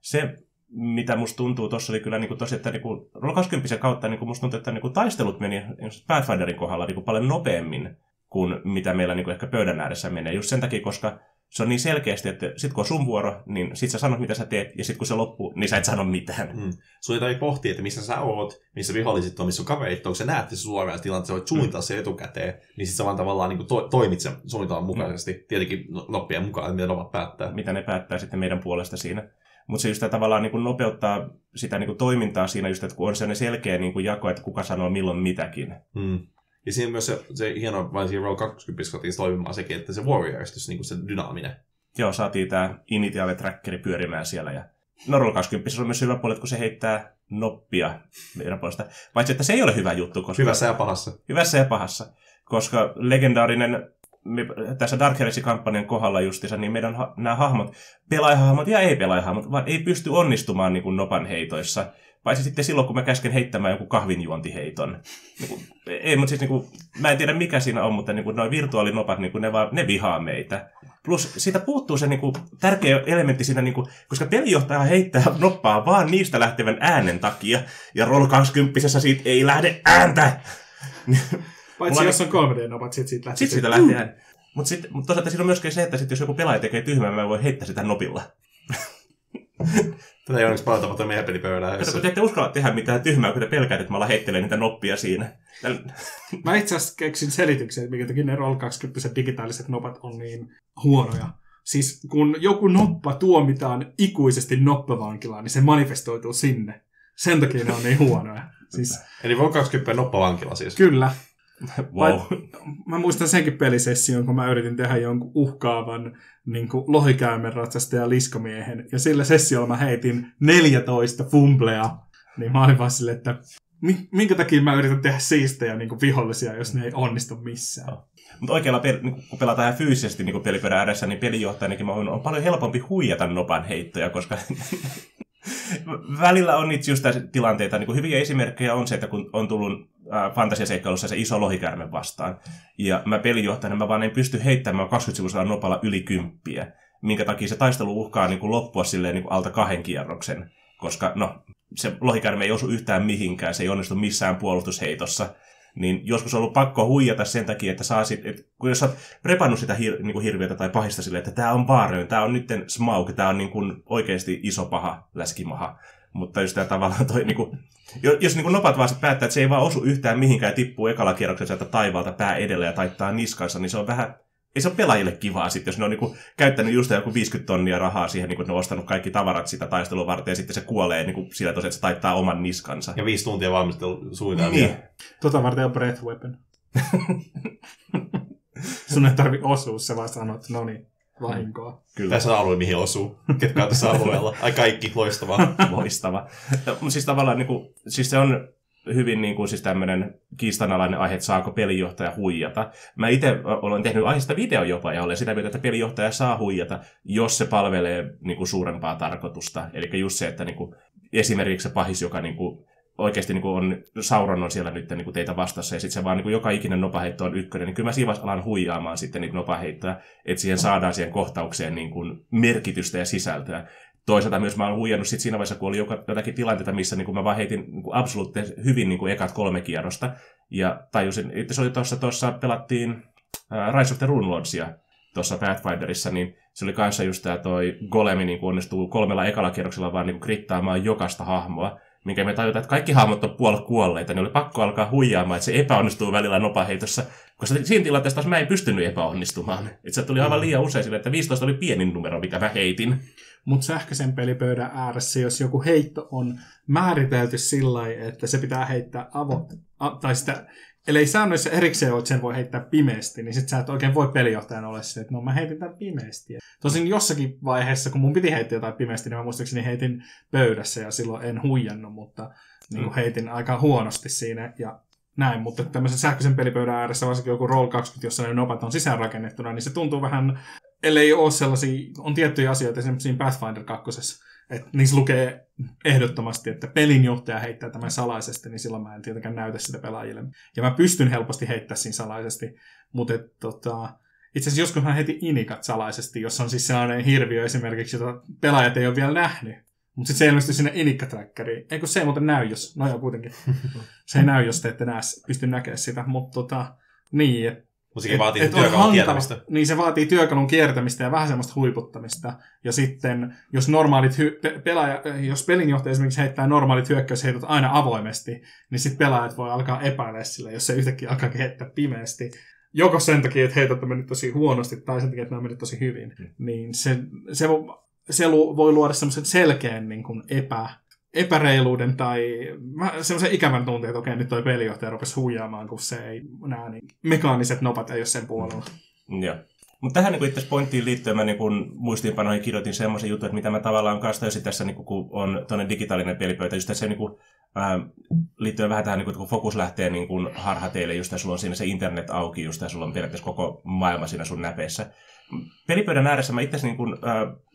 Se, mitä musta tuntuu, tuossa oli kyllä niin kuin tosi, että niin Roll 20 kautta niin kuin musta tuntuu, että niin kuin taistelut meni Pathfinderin kohdalla niin kuin paljon nopeammin kuin mitä meillä niin kuin ehkä pöydän ääressä menee. Just sen takia, koska se on niin selkeästi, että sit kun on sun vuoro, niin sit sä sanot, mitä sä teet, ja sit kun se loppuu, niin sä et sano mitään. Mm. Sun ei tarvitse pohtia, että missä sä oot, missä viholliset on, missä on kaverit, onko sä näet se suoraan tilanteessa, sä voit suunnitella mm. se etukäteen, niin sit sä vaan tavallaan niin to, toimit sen suunnitelman mukaisesti, mm. tietenkin no, noppien mukaan, mitä ne ovat päättää. Mitä ne päättää sitten meidän puolesta siinä. Mutta se just tavallaan niin kuin nopeuttaa sitä niin kuin toimintaa siinä just, että kun on sellainen selkeä niin kuin jako, että kuka sanoo milloin mitäkin. Mm. Ja siinä myös se, se hieno vain siinä Roll 20 saatiin toimimaan sekin, että se warrior-järjestys, niin kuin se dynaaminen. Joo, saatiin tämä initiaali trackeri pyörimään siellä. Ja no Roll 20 on myös hyvä puoli, kun se heittää noppia meidän puolesta. Paitsi, että se ei ole hyvä juttu. Koska... Hyvässä ja pahassa. Hyvässä ja pahassa. Koska legendaarinen me, tässä Dark Heresy-kampanjan kohdalla justiinsa, niin meidän ha- nämä hahmot, pelaajahahmot ja ei-pelaajahahmot, vaan ei pysty onnistumaan niin kuin nopan heitoissa. Paitsi sitten silloin, kun mä käsken heittämään joku kahvinjuontiheiton. Niin kuin, ei, mutta siis niin kuin, mä en tiedä mikä siinä on, mutta niin kuin, noin virtuaalinopat, niin kuin, ne, vaan, ne vihaa meitä. Plus siitä puuttuu se niin kuin, tärkeä elementti siinä, niin kuin, koska pelijohtaja heittää noppaa vaan niistä lähtevän äänen takia, ja Roll 20 siitä ei lähde ääntä. Paitsi Mulla jos on 3D-nopat, sit siitä lähtee. Sitten siitä lähtee ääni. Mutta sitten, mut toisaalta siinä on myöskin se, että sit jos joku pelaaja tekee tyhmää, mä voi heittää sitä nopilla. Tätä ei onneksi paljon tapahtunut meidän pelipöydään. Kato, kun te ette uskalla tehdä mitään tyhmää, kun te pelkäätte, että mä ollaan heittelee niitä noppia siinä. *laughs* mä itse asiassa keksin selityksen, että minkä takia ne Roll 20 digitaaliset nopat on niin huonoja. Siis kun joku noppa tuomitaan ikuisesti noppavankilaan, niin se manifestoituu sinne. Sen takia ne on niin huonoja. Siis... Eli Roll 20 noppavankila siis? Kyllä. Wow. mä muistan senkin pelisession, kun mä yritin tehdä jonkun uhkaavan niin lohikäymen ratsastajan liskomiehen. Ja sillä sessiolla mä heitin 14 fumblea. Niin mä olin vaan silleen, että minkä takia mä yritän tehdä siistejä niin vihollisia, jos ne ei onnistu missään. Mutta oikealla, niin kun pelataan ihan fyysisesti niin pelipöydän ääressä, niin pelijohtajanakin on, on paljon helpompi huijata nopan heittoja, koska *laughs* *laughs* välillä on niitä just tilanteita. Niin hyviä esimerkkejä on se, että kun on tullut äh, fantasiaseikkailussa se iso lohikärme vastaan, ja mä pelijohtajana mä vaan en pysty heittämään 20-sivuisella nopalla yli kymppiä, minkä takia se taistelu uhkaa niin kuin loppua silleen niin kuin alta kahden kierroksen, koska no, se lohikärme ei osu yhtään mihinkään, se ei onnistu missään puolustusheitossa, niin joskus on ollut pakko huijata sen takia, että saa sit, että kun jos olet prepannut sitä hir, niin kuin hirviötä tai pahista silleen, että tämä on Baarön, tämä on nytten Smaug, tämä on niin kuin oikeasti iso paha läskimaha. Mutta just tämä tavallaan toi, niin kuin, jos niin kuin nopat vaan päättää, että se ei vaan osu yhtään mihinkään ja tippuu ekalla kierroksella sieltä taivaalta pää edellä ja taittaa niskansa, niin se on vähän ei se ole pelaajille kivaa sitten, jos ne on niinku käyttänyt just joku 50 tonnia rahaa siihen, niinku, että ne on ostanut kaikki tavarat sitä taistelua varten, ja sitten se kuolee niinku, sillä tosiaan, että se taittaa oman niskansa. Ja viisi tuntia valmistelu suunnitelmia. Niin. Tota varten on breath weapon. *laughs* Sun ei tarvi osua, se vaan sanoo, että no niin, vahinkoa. Kyllä. Tässä on alue, mihin osuu. Ketkä on tässä alueella. Ai kaikki, loistavaa. *laughs* Loistava. Mutta siis tavallaan, niin kuin, siis se on hyvin niin kuin, siis tämmöinen kiistanalainen aihe, että saako pelijohtaja huijata. Mä itse olen tehnyt aiheesta video jopa ja olen sitä mieltä, että pelijohtaja saa huijata, jos se palvelee niin kuin, suurempaa tarkoitusta. Eli just se, että niin kuin, esimerkiksi se pahis, joka niin kuin, oikeasti niin kuin on, Sauron on siellä nyt niin kuin teitä vastassa, ja sitten se vaan niin kuin joka ikinen nopaheitto on ykkönen, niin kyllä mä siinä alan huijaamaan sitten niitä nopaheittoja, että siihen saadaan siihen kohtaukseen niin kuin merkitystä ja sisältöä toisaalta myös mä oon huijannut sit siinä vaiheessa, kun oli jotakin tilanteita, missä niin mä vaan heitin niin absoluuttisesti hyvin niin ekat kolme kierrosta. Ja tajusin, että se oli tuossa, tuossa pelattiin uh, Rise of the Rune Lordsia tuossa Pathfinderissa, niin se oli kanssa just tämä toi Golemi niin onnistuu kolmella ekalla kierroksella vaan niin krittaamaan jokaista hahmoa minkä me tajutaan, että kaikki hahmot on puolet kuolleita, niin oli pakko alkaa huijaamaan, että se epäonnistuu välillä nopaheitossa, koska siinä tilanteessa taas mä en pystynyt epäonnistumaan. Että se tuli aivan liian usein sille, että 15 oli pienin numero, mitä mä heitin. Mutta sähköisen pelipöydän ääressä, jos joku heitto on määritelty sillä että se pitää heittää avot, a, tai sitä Ellei säännöissä erikseen että sen voi heittää pimeästi, niin sit sä et oikein voi pelijohtajana olla se, että no mä heitin tämän pimeästi. Tosin jossakin vaiheessa, kun mun piti heittää jotain pimeästi, niin mä muistaakseni heitin pöydässä ja silloin en huijannut, mutta niin kuin mm. heitin aika huonosti siinä. Ja näin, mutta tämmöisen sähköisen pelipöydän ääressä, varsinkin joku Roll20, jossa ne nopat on sisäänrakennettuna, niin se tuntuu vähän, ellei ole sellaisia, on tiettyjä asioita esimerkiksi siinä Pathfinder 2, että niissä lukee ehdottomasti, että pelinjohtaja heittää tämän salaisesti, niin silloin mä en tietenkään näytä sitä pelaajille. Ja mä pystyn helposti heittämään siinä salaisesti, mutta et, tota, itse asiassa joskus mä heitin inikat salaisesti, jos on siis sellainen hirviö esimerkiksi, jota pelaajat ei ole vielä nähnyt. Mutta sitten se ilmestyy sinne inikkatrackeriin. Eikö se ei muuten näy, jos... No joo, kuitenkin. *laughs* Se ei näy, jos te ette näe, pysty näkemään sitä. Mutta tota, niin, et, Mutta sekin vaatii et, työkalun kiertämistä. Niin, se vaatii työkalun kiertämistä ja vähän semmoista huiputtamista. Ja sitten, jos normaalit hy- pe- pelaaja, jos pelinjohtaja esimerkiksi heittää normaalit hyökkäysheitot aina avoimesti, niin sitten pelaajat voi alkaa epäillä sillä, jos se yhtäkkiä alkaa heittää pimeästi joko sen takia, että heitot on mennyt tosi huonosti, tai sen takia, että ne on mennyt tosi hyvin, mm. niin se, se, se voi luoda semmoisen selkeän niin kuin epä, epäreiluuden tai semmoisen ikävän tunteen, että okei, nyt toi pelijohtaja rupesi huijaamaan, kun se ei, nämä niin, mekaaniset nopat ei ole sen puolella. Joo. Mutta tähän niin itse pointtiin liittyen mä niin muistiinpanoihin kirjoitin semmoisen jutun, että mitä mä tavallaan kanssa tässä, niin kun on tuonne digitaalinen pelipöytä, just se niin kuin, äh, liittyen vähän tähän, niin kun fokus lähtee niin kuin harhateille, just sulla on siinä se internet auki, just sulla on periaatteessa koko maailma siinä sun näpeissä. Pelipöydän ääressä mä itse niin kun,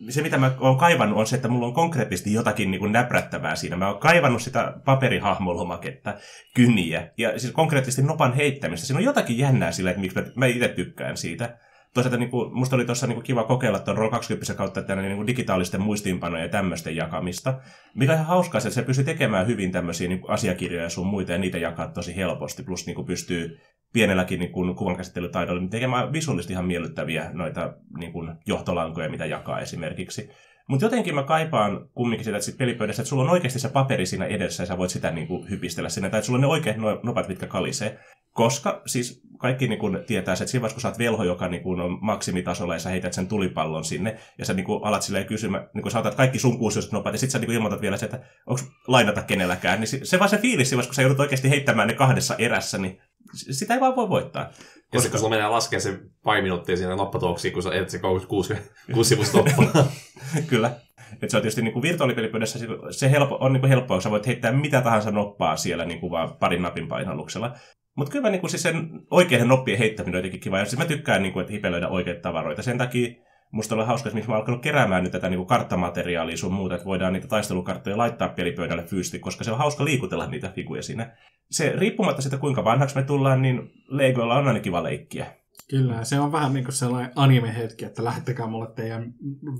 se mitä mä oon kaivannut on se, että mulla on konkreettisesti jotakin niin kuin näprättävää siinä. Mä oon kaivannut sitä paperihahmolomaketta, kyniä ja siis konkreettisesti nopan heittämistä. Siinä on jotakin jännää sillä, että miksi mä, mä itse tykkään siitä toisaalta niin kuin, musta oli tuossa niin kiva kokeilla tuon Roll 20 kautta että niin kuin digitaalisten muistiinpanojen ja tämmöisten jakamista, mikä on ihan hauskaa, että se pystyy tekemään hyvin tämmöisiä niin asiakirjoja ja sun muita, ja niitä jakaa tosi helposti, plus niin kuin pystyy pienelläkin niin kuin kuvankäsittelytaidolla niin tekemään visuaalisesti ihan miellyttäviä noita niin kuin johtolankoja, mitä jakaa esimerkiksi. Mutta jotenkin mä kaipaan kumminkin sitä että pelipöydässä, että sulla on oikeasti se paperi siinä edessä ja sä voit sitä niin kuin hypistellä sinne, tai että sulla on ne oikeat nopat, mitkä kalisee. Koska siis kaikki niin kun tietää, että siinä vaiheessa, kun sä oot velho, joka niin kun on maksimitasolla ja sä heität sen tulipallon sinne ja sä niin kun alat silleen kysymään, niin kun sä otat kaikki sun kuusioiset nopat ja sit sä niin ilmoitat vielä se, että onko lainata kenelläkään, niin se vaan se fiilis siinä kun sä joudut oikeasti heittämään ne kahdessa erässä, niin sitä ei vaan voi voittaa. Ja sitten kun sulla menee laskea se pari minuuttia siinä noppatuoksiin, kun sä et se 36 kuusi sivusta *laughs* Kyllä. Et se on tietysti niin virtuaalipelipöydässä se helpo, on niin helppoa, kun sä voit heittää mitä tahansa noppaa siellä niin kuin vaan parin napin painalluksella. Mutta kyllä mä niin kuin, siis sen oikeiden noppien heittäminen on jotenkin kiva. Ja siis mä tykkään, niin kuin, että hipelöidä oikeita tavaroita. Sen takia musta on hauska, että mä oon alkanut keräämään nyt tätä niin kuin karttamateriaalia sun muuta, että voidaan niitä taistelukarttoja laittaa pelipöydälle fyysisesti, koska se on hauska liikutella niitä figuja siinä. Se riippumatta siitä, kuinka vanhaksi me tullaan, niin Legoilla on aina kiva leikkiä. Kyllä, se on vähän niin kuin sellainen anime-hetki, että lähettäkää mulle teidän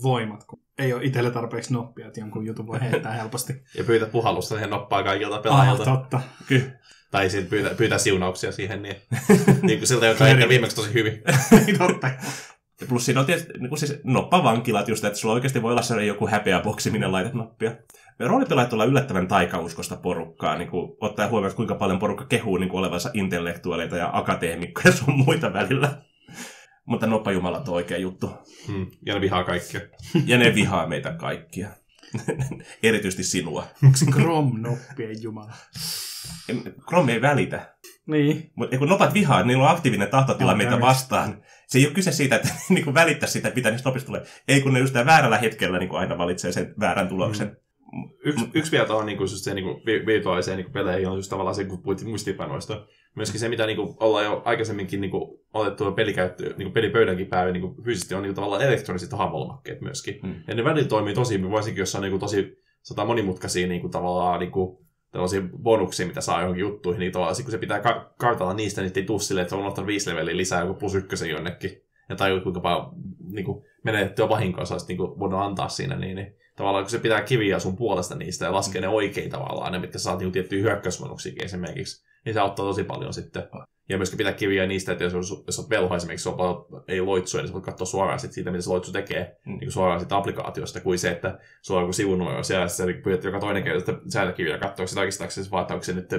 voimat, kun ei ole itselle tarpeeksi noppia, että jonkun jutun voi heittää helposti. *laughs* ja pyytä puhallusta siihen noppaa kaikilta pelaajilta. Ah, totta. Kyllä. Tai sitten pyytää, pyytää siunauksia siihen, niin, *laughs* niin kuin siltä, joka viimeksi tosi hyvin. *laughs* totta. Ja plus siinä on tietysti niin kuin siis noppavankilat just, että sulla oikeasti voi olla sellainen joku häpeä boksi, minne laitat noppia. Me roolipelaajat ollaan yllättävän taikauskosta porukkaa, niin kuin, ottaa huomioon, kuinka paljon porukka kehuu niin kuin olevansa intellektuaaleita ja akateemikkoja sun muita välillä. Mutta noppajumalat on oikea juttu. Hmm. Ja ne vihaa kaikkia. ja ne vihaa meitä kaikkia. *laughs* Erityisesti sinua. Onko Chrome-noppien jumala? Chrome ei välitä. Niin. Mutta kun nopat vihaa, niin niillä on aktiivinen tahtotila oh, meitä vastaan. Se ei ole kyse siitä, että *laughs* niin välittää sitä, että mitä niistä nopista tulee. Ei kun ne just väärällä hetkellä niin aina valitsee sen väärän tuloksen. Mm. Yksi, yksi vielä tuohon niin se niin virtuaaliseen niin peleihin on just tavallaan se, kun puhuttiin muistipanoista. Myöskin se, mitä niin kuin, ollaan jo aikaisemminkin niin kuin, otettu pelikäyttö, niin pelipöydänkin päivä niin kuin, fyysisesti on niin kuin, tavallaan elektroniset hahmolomakkeet myöskin. Mm. Ja ne välillä toimii tosi varsinkin jos on niin kuin, tosi sata monimutkaisia niin kuin, tavallaan niin kuin, tällaisia bonuksia, mitä saa johonkin juttuihin, niin tavallaan kun se pitää ka- kartalla niistä, niin ei tuu silleen, että on unohtanut viisi leveliä lisää joku plus ykkösen jonnekin. Ja tai kuinka paljon niin kuin, menettyä vahinkoa sä olisit niin kuin, voinut antaa siinä, niin, niin tavallaan kun se pitää kiviä sun puolesta niistä ja laskee ne oikein tavallaan, ne mitkä saat niin tiettyjä hyökkäysbonuksiakin esimerkiksi, niin se auttaa tosi paljon sitten. Ja myöskin pitää kiviä niistä, että jos, jos olet velho esimerkiksi, sulla paljon, ei loitsuja, niin sä voit katsoa suoraan sit siitä, mitä se loitsu tekee, mm. niin suoraan siitä applikaatiosta, kuin se, että sulla on joku sivunumero siellä, ja sä pyydät joka toinen kerta säätökiviä katsoa, että se vai, se nyt,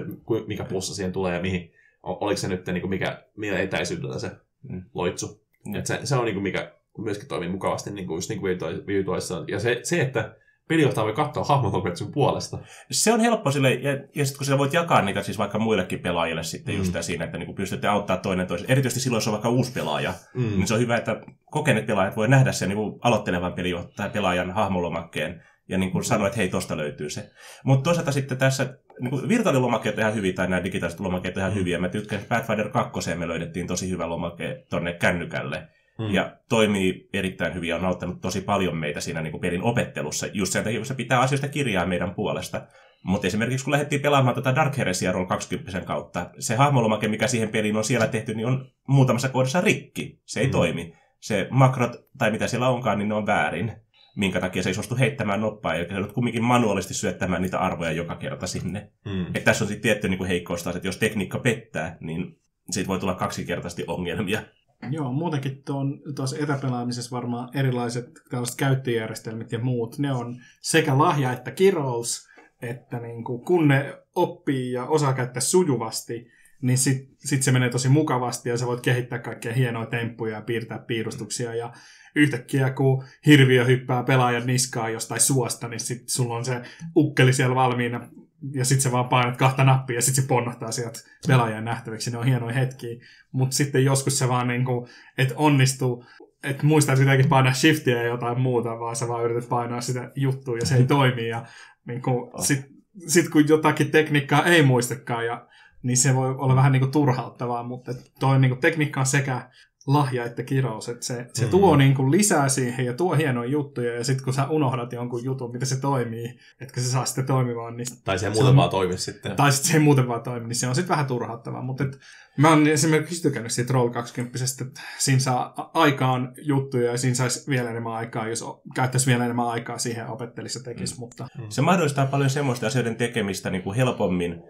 mikä plussa siihen tulee ja mihin, oliko se nyt niin kuin mikä, millä etäisyydellä se mm. loitsu. Mm. Et se, se, on niin kuin mikä myöskin toimii mukavasti niin kuin just niin kuin virtuaalissa. Ja se, se, että pelijohtaja voi katsoa hahmon sun puolesta. Se on helppo sille, ja, ja sitten kun sä voit jakaa niitä siis vaikka muillekin pelaajille sitten mm. just siinä, että niin pystytte auttaa toinen toisen. Erityisesti silloin, jos on vaikka uusi pelaaja, mm. niin se on hyvä, että kokeneet pelaajat voi nähdä sen niin aloittelevan pelijohtajan pelaajan hahmolomakkeen ja niin kuin sanoi, että hei, tosta löytyy se. Mutta toisaalta sitten tässä niin kuin virtuaalilomakkeet on ihan hyviä, tai nämä digitaaliset lomakkeet on ihan Mm. hyviä. Mä tykkään, että Pathfinder 2 me löydettiin tosi hyvä lomake tonne kännykälle, Mm. ja toimii erittäin hyvin ja on auttanut tosi paljon meitä siinä niin kuin pelin opettelussa, just sen takia, se pitää asioista kirjaa meidän puolesta. Mutta esimerkiksi kun lähdettiin pelaamaan tätä Dark Heresia Roll 20 kautta, se hahmolomake, mikä siihen peliin on siellä tehty, niin on muutamassa kohdassa rikki. Se ei Mm. toimi. Se makrot, tai mitä siellä onkaan, niin ne on väärin. Minkä takia se ei suostu heittämään noppaa, eikä se kumminkin manuaalisesti syöttämään niitä arvoja joka kerta sinne. Mm. Et tässä on sitten tietty niin kuin heikkous taas, että jos tekniikka pettää, niin siitä voi tulla kaksinkertaisesti ongelmia. Joo, muutenkin tuon, tuossa etäpelaamisessa varmaan erilaiset tällaiset käyttöjärjestelmät ja muut, ne on sekä lahja että kirous, että niin kuin, kun ne oppii ja osaa käyttää sujuvasti, niin sit, sit se menee tosi mukavasti ja sä voit kehittää kaikkia hienoja temppuja ja piirtää piirustuksia. Ja yhtäkkiä kun hirviö hyppää pelaajan niskaan jostain suosta, niin sit sulla on se ukkeli siellä valmiina ja sitten sä vaan painat kahta nappia ja sitten se ponnahtaa sieltä pelaajan nähtäväksi. Ne on hienoja hetkiä. Mutta sitten joskus se vaan niinku, et onnistuu, että muistaa sitäkin painaa shiftiä ja jotain muuta, vaan sä vaan yrität painaa sitä juttua ja se ei *laughs* toimi. Ja niinku, sit, sit kun jotakin tekniikkaa ei muistakaan, ja, niin se voi olla vähän niinku turhauttavaa, mutta toi niinku tekniikka on sekä lahja että kirous, että se, se Mm. tuo niinku lisää siihen ja tuo hienoja juttuja, ja sitten kun sä unohdat jonkun jutun, miten se toimii, että se saa sitten toimimaan, niin Tai se ei Se muuten on- vaan toimi sitten. tai sitten se ei muuten vaan toimi, niin se on sitten vähän turhauttavaa. Mutta et, mä oon esimerkiksi tykännyt siitä Roll 20, että siinä saa aikaan juttuja ja siinä saisi vielä enemmän aikaa, jos käyttäisi vielä enemmän aikaa siihen ja tekisi. Mm. Mutta Se mahdollistaa paljon semmoista asioiden tekemistä niin kuin helpommin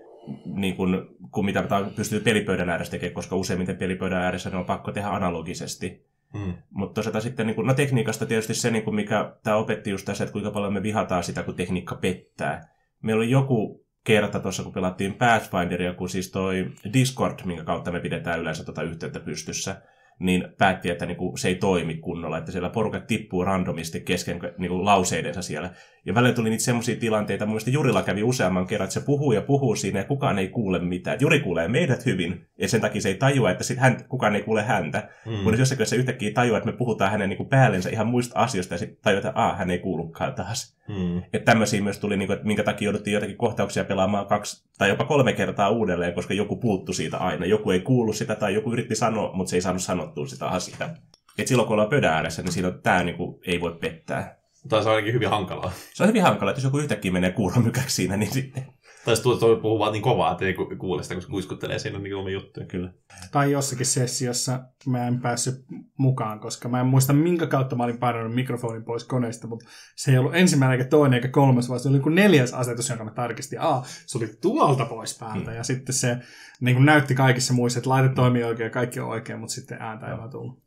niin kuin, kuin mitä pystyy pelipöydän ääressä tekemään, koska useimmiten pelipöydän ääressä ne on pakko tehdä analogisesti. Mm. Mutta toisaalta sitten, niin kuin, no tekniikasta tietysti se, niin kuin mikä tämä opetti just tässä, että kuinka paljon me vihataan sitä, kun tekniikka pettää. Meillä oli joku kerta tuossa, kun pelattiin Pathfinderia, kun siis toi Discord, minkä kautta me pidetään yleensä tuota yhteyttä pystyssä, niin päätti, että niinku se ei toimi kunnolla, että siellä porukat tippuu randomisti kesken niinku lauseidensa siellä. Ja välillä tuli niitä semmoisia tilanteita, mun mielestä Jurilla kävi useamman kerran, että se puhuu ja puhuu siinä ja kukaan ei kuule mitään. Juri kuulee meidät hyvin, ja sen takia se ei tajua, että sit hän, kukaan ei kuule häntä. Mm. Kun jossakin se yhtäkkiä tajuaa, että me puhutaan hänen niinku päällensä ihan muista asioista, ja sitten tajuaa, että Aa, hän ei kuulukaan taas. Mm. Että tämmöisiä myös tuli, niinku, että minkä takia jouduttiin jotakin kohtauksia pelaamaan kaksi tai jopa kolme kertaa uudelleen, koska joku puuttu siitä aina. Joku ei kuullut sitä tai joku yritti sanoa, mutta se ei saanut sanottua sitä asiaa. Et silloin kun ollaan pöydän ääressä, niin silloin tämä niinku, ei voi pettää. Tai se on ainakin hyvin hankalaa. Se on hyvin hankala, että jos joku yhtäkkiä menee kuuromykäksi siinä, niin sitten Tai se tuo puhuu vaan niin kovaa, että ei ku- kuule sitä, kun se kuiskuttelee siinä niin omia juttuja. kyllä. tai jossakin sessiossa mä en päässyt mukaan, koska mä en muista minkä kautta mä olin painanut mikrofonin pois koneesta, mutta se ei ollut ensimmäinen eikä toinen eikä kolmas, vaan se oli kuin neljäs asetus, jonka mä tarkistin. Aa, se oli tuolta pois päältä. Hmm. Ja sitten se niin kuin näytti kaikissa muissa, että laite toimii oikein ja kaikki on oikein, mutta sitten ääntä ei vaan tullut.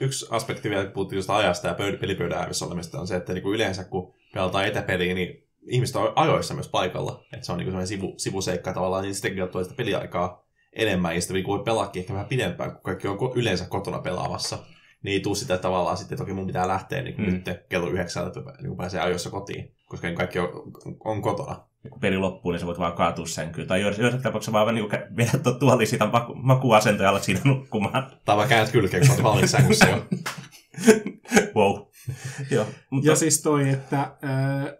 Yksi aspekti vielä, kun puhuttiin ajasta ja pöyd- pelipöydän ääressä olemista, on se, että niin kuin yleensä kun pelataan etäpeliä, niin ihmiset on ajoissa myös paikalla. Että se on niin kuin sivu, sivuseikka tavallaan, niin sitäkin tuo sitä peliaikaa enemmän, ja sitten niin voi pelaakin ehkä vähän pidempään, kun kaikki on yleensä kotona pelaamassa. Niin ei tule sitä tavallaan sitten, että toki mun pitää lähteä niin Mm. nyt kello yhdeksältä, että niin pääsee ajoissa kotiin, koska niin kaikki on, on kotona. kun peli loppuu, niin sä voit vaan kaatua sänkyyn. Tai joissakin tapauksissa vaan niin vedät tuon tuoliin siitä maku, makuasentoja ja alat siinä nukkumaan. Tai vaan käännät kylkeen, kun olet valmiiksi sängyssä jo. *laughs* wow. *laughs* Joo, mutta Ja siis toi, että äh,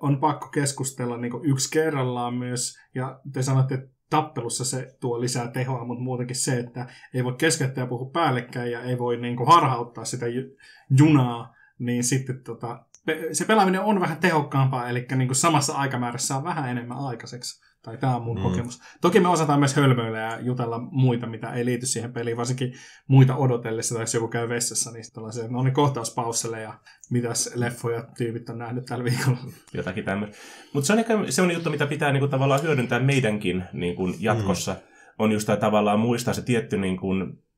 on pakko keskustella niin yksi kerrallaan myös, ja te sanotte, että tappelussa se tuo lisää tehoa, mutta muutenkin se, että ei voi keskeyttää ja puhua päällekkäin ja ei voi niin kuin, harhauttaa sitä ju- junaa, niin sitten tota, se pelaaminen on vähän tehokkaampaa, eli niin kuin samassa aikamäärässä on vähän enemmän aikaiseksi. Tai tämä on mun Mm. kokemus. Toki me osataan myös hölmöillä ja jutella muita, mitä ei liity siihen peliin, varsinkin muita odotellessa, tai jos joku käy vessassa, niin sitten ollaan se, no niin kohtauspausselle ja mitäs leffoja tyypit on nähnyt tällä viikolla. *laughs* jotakin tämmöistä. Mutta se on ehkä sellainen juttu, mitä pitää niinku tavallaan hyödyntää meidänkin niinku jatkossa. Mm. On just tavallaan muistaa se tietty, niinku,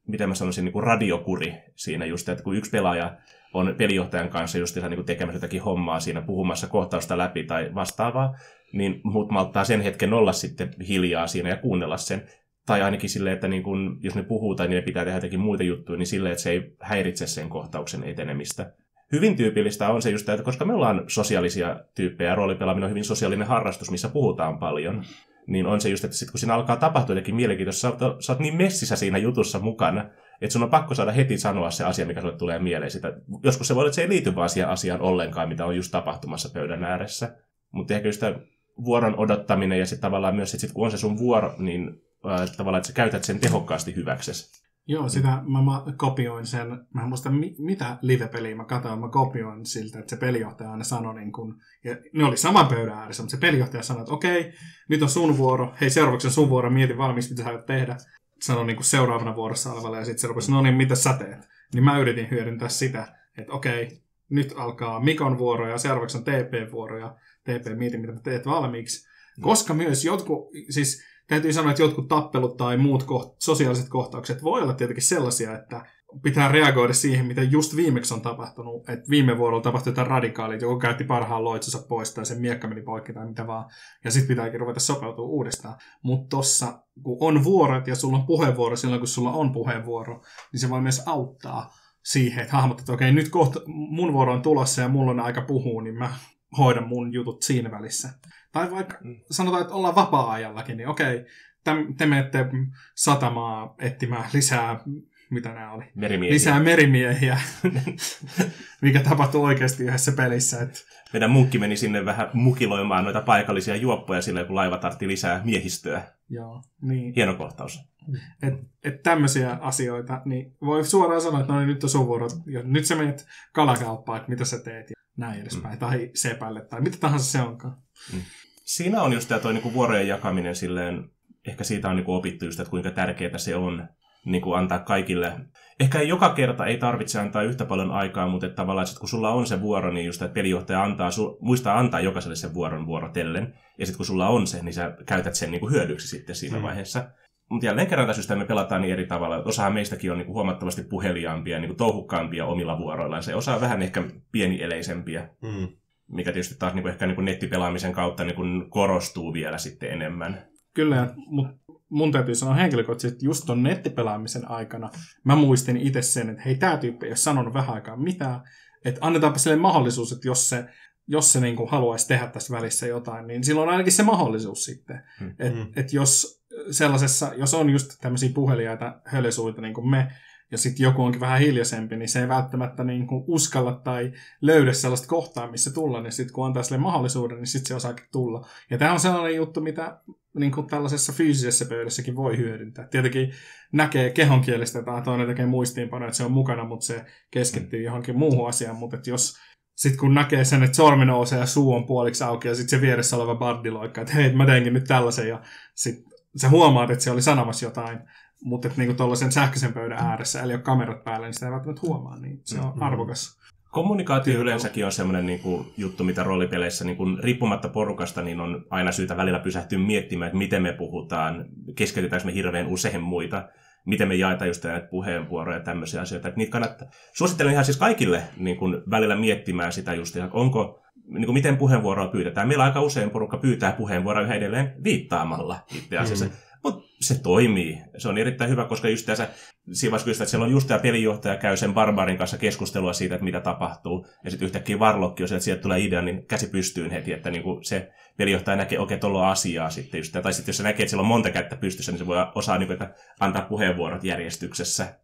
miten mä sanoisin, niinku radiokuri siinä just, että kun yksi pelaaja on pelijohtajan kanssa just niinku tekemässä jotakin hommaa siinä, puhumassa kohtausta läpi tai vastaavaa, niin muut malttaa sen hetken olla sitten hiljaa siinä ja kuunnella sen. Tai ainakin silleen, että niin kun, jos ne puhuu tai ne pitää tehdä jotakin muita juttuja, niin silleen, että se ei häiritse sen kohtauksen etenemistä. Hyvin tyypillistä on se just, että koska me ollaan sosiaalisia tyyppejä ja roolipelaaminen on hyvin sosiaalinen harrastus, missä puhutaan paljon, niin on se just, että sit kun siinä alkaa tapahtua jotakin mielenkiintoista, sä oot, sä oot niin messissä siinä jutussa mukana, Että sun on pakko saada heti sanoa se asia, mikä sulle tulee mieleen. Sitä. Joskus se voi olla, että se ei liity vaan siihen asiaan ollenkaan, mitä on just tapahtumassa pöydän ääressä. Mutta ehkä sitä vuoron odottaminen ja sitten tavallaan myös, että sit kun on se sun vuoro, niin äh, tavallaan, että sä käytät sen tehokkaasti hyväksesi. Joo, sitä mä, mä kopioin sen, mä en muista mi, mitä live-peliä mä katsoin, mä kopioin siltä, että se pelijohtaja aina sanoi niin kun, ja ne oli saman pöydän ääressä, mutta se pelijohtaja sanoi, että okei, nyt on sun vuoro, hei seuraavaksi on sun vuoro, mieti valmiiksi, mitä sä aiot tehdä. Sanoi niin seuraavana vuorossa olevalle, ja sitten se rupesi, no niin, mitä sä teet? Niin mä yritin hyödyntää sitä, että okei, nyt alkaa Mikon vuoro, ja seuraavaksi on TP-vuoro, ja TP, mieti, mitä teet valmiiksi. Koska myös jotkut, siis täytyy sanoa, että jotkut tappelut tai muut koht- sosiaaliset kohtaukset voi olla tietenkin sellaisia, että pitää reagoida siihen, mitä just viimeksi on tapahtunut. Että viime vuorolla tapahtui jotain radikaalia, joku käytti parhaan loitsunsa pois tai sen miekka meni poikki tai mitä vaan. Ja sitten pitääkin ruveta sopeutua uudestaan. Mutta tossa, kun on vuorot ja sulla on puheenvuoro silloin, kun sulla on puheenvuoro, niin se voi myös auttaa siihen, että hahmotat, että okei, nyt kohta mun vuoro on tulossa ja mulla on aika puhua, niin mä hoidan mun jutut siinä välissä. Tai vaikka mm. sanotaan, että ollaan vapaa-ajallakin, niin okei, te menette satamaa etsimään lisää, mitä nämä oli? Merimiehiä. Lisää merimiehiä, *laughs* mikä tapahtui oikeasti yhdessä pelissä. Että... Meidän munkki meni sinne vähän mukiloimaan noita paikallisia juoppoja silleen, kun laiva tartti lisää miehistöä. Joo, niin. Hieno kohtaus. Että et tämmöisiä asioita, niin voi suoraan sanoa, että no niin, nyt on sun vuoro. Nyt sä menet kalakauppaan, että mitä sä teet ja näin edespäin. Mm. Tai sepälle tai mitä tahansa se onkaan. Mm siinä on just tämä toi niinku vuorojen jakaminen silleen, ehkä siitä on niinku opittu just, että kuinka tärkeää se on niinku antaa kaikille. Ehkä joka kerta ei tarvitse antaa yhtä paljon aikaa, mutta että tavallaan, että kun sulla on se vuoro, niin just, että pelijohtaja antaa, su, muistaa antaa jokaiselle sen vuoron vuorotellen. Ja sitten kun sulla on se, niin sä käytät sen niinku hyödyksi sitten siinä mm. vaiheessa. Mutta jälleen kerran tässä me pelataan niin eri tavalla. Osa meistäkin on niinku huomattavasti puheliaampia, niinku touhukkaampia omilla vuoroillaan. Se osa on vähän ehkä pieni-eleisempiä. Mm mikä tietysti taas niin kuin ehkä niin kuin nettipelaamisen kautta niin kuin korostuu vielä sitten enemmän. Kyllä, mutta mun täytyy sanoa henkilökohtaisesti, että just ton nettipelaamisen aikana mä muistin itse sen, että hei, tämä tyyppi ei ole sanonut vähän aikaa mitään, että annetaanpa sille mahdollisuus, että jos se, jos se niin kuin haluaisi tehdä tässä välissä jotain, niin silloin on ainakin se mahdollisuus sitten. Hmm. Että mm. et jos sellaisessa, jos on just tämmöisiä puheliaita hölösuita niin kuin me, ja sitten joku onkin vähän hiljaisempi, niin se ei välttämättä niin kuin uskalla tai löydä sellaista kohtaa, missä tulla, niin sitten kun antaa sille mahdollisuuden, niin sitten se osaakin tulla. Ja tämä on sellainen juttu, mitä niin kuin tällaisessa fyysisessä pöydässäkin voi hyödyntää. Tietenkin näkee kehonkielistä, että toinen tekee muistiinpanoja, että se on mukana, mutta se keskittyy mm. johonkin muuhun asiaan, mutta että jos sitten kun näkee sen, että sormi nousee ja suu on puoliksi auki ja sitten se vieressä oleva bardi loikkaa, että hei, mä teinkin nyt tällaisen ja sitten sä huomaat, että se oli sanomassa jotain, mutta että niinku tuollaisen sähköisen pöydän ääressä, eli ole kamerat päällä, niin sitä ei välttämättä huomaa, niin se on mm-hmm. arvokas. Kommunikaatio yleensäkin on semmoinen niin kuin, juttu, mitä roolipeleissä niin kuin, riippumatta porukasta, niin on aina syytä välillä pysähtyä miettimään, että miten me puhutaan, keskitytäänkö me hirveän usein muita, miten me jaetaan just näitä puheenvuoroja ja tämmöisiä asioita. Että niitä kannattaa, suosittelen ihan siis kaikille niin kuin, välillä miettimään sitä just, että onko, niin kuin, miten puheenvuoroa pyydetään. Meillä aika usein porukka pyytää puheenvuoroa yhä edelleen viittaamalla itse asiassa. Mm. Mutta se toimii. Se on erittäin hyvä, koska just tässä siinä vaiheessa, että siellä on just tämä pelijohtaja käy sen barbarin kanssa keskustelua siitä, että mitä tapahtuu. Ja sitten yhtäkkiä Varlokki on se, että sieltä tulee idea, niin käsi pystyyn heti, että niinku se pelijohtaja näkee, okei, tuolla on asiaa sitten just. Tai sitten jos se näkee, että siellä on monta kättä pystyssä, niin se voi osaa niinku, että antaa puheenvuorot järjestyksessä.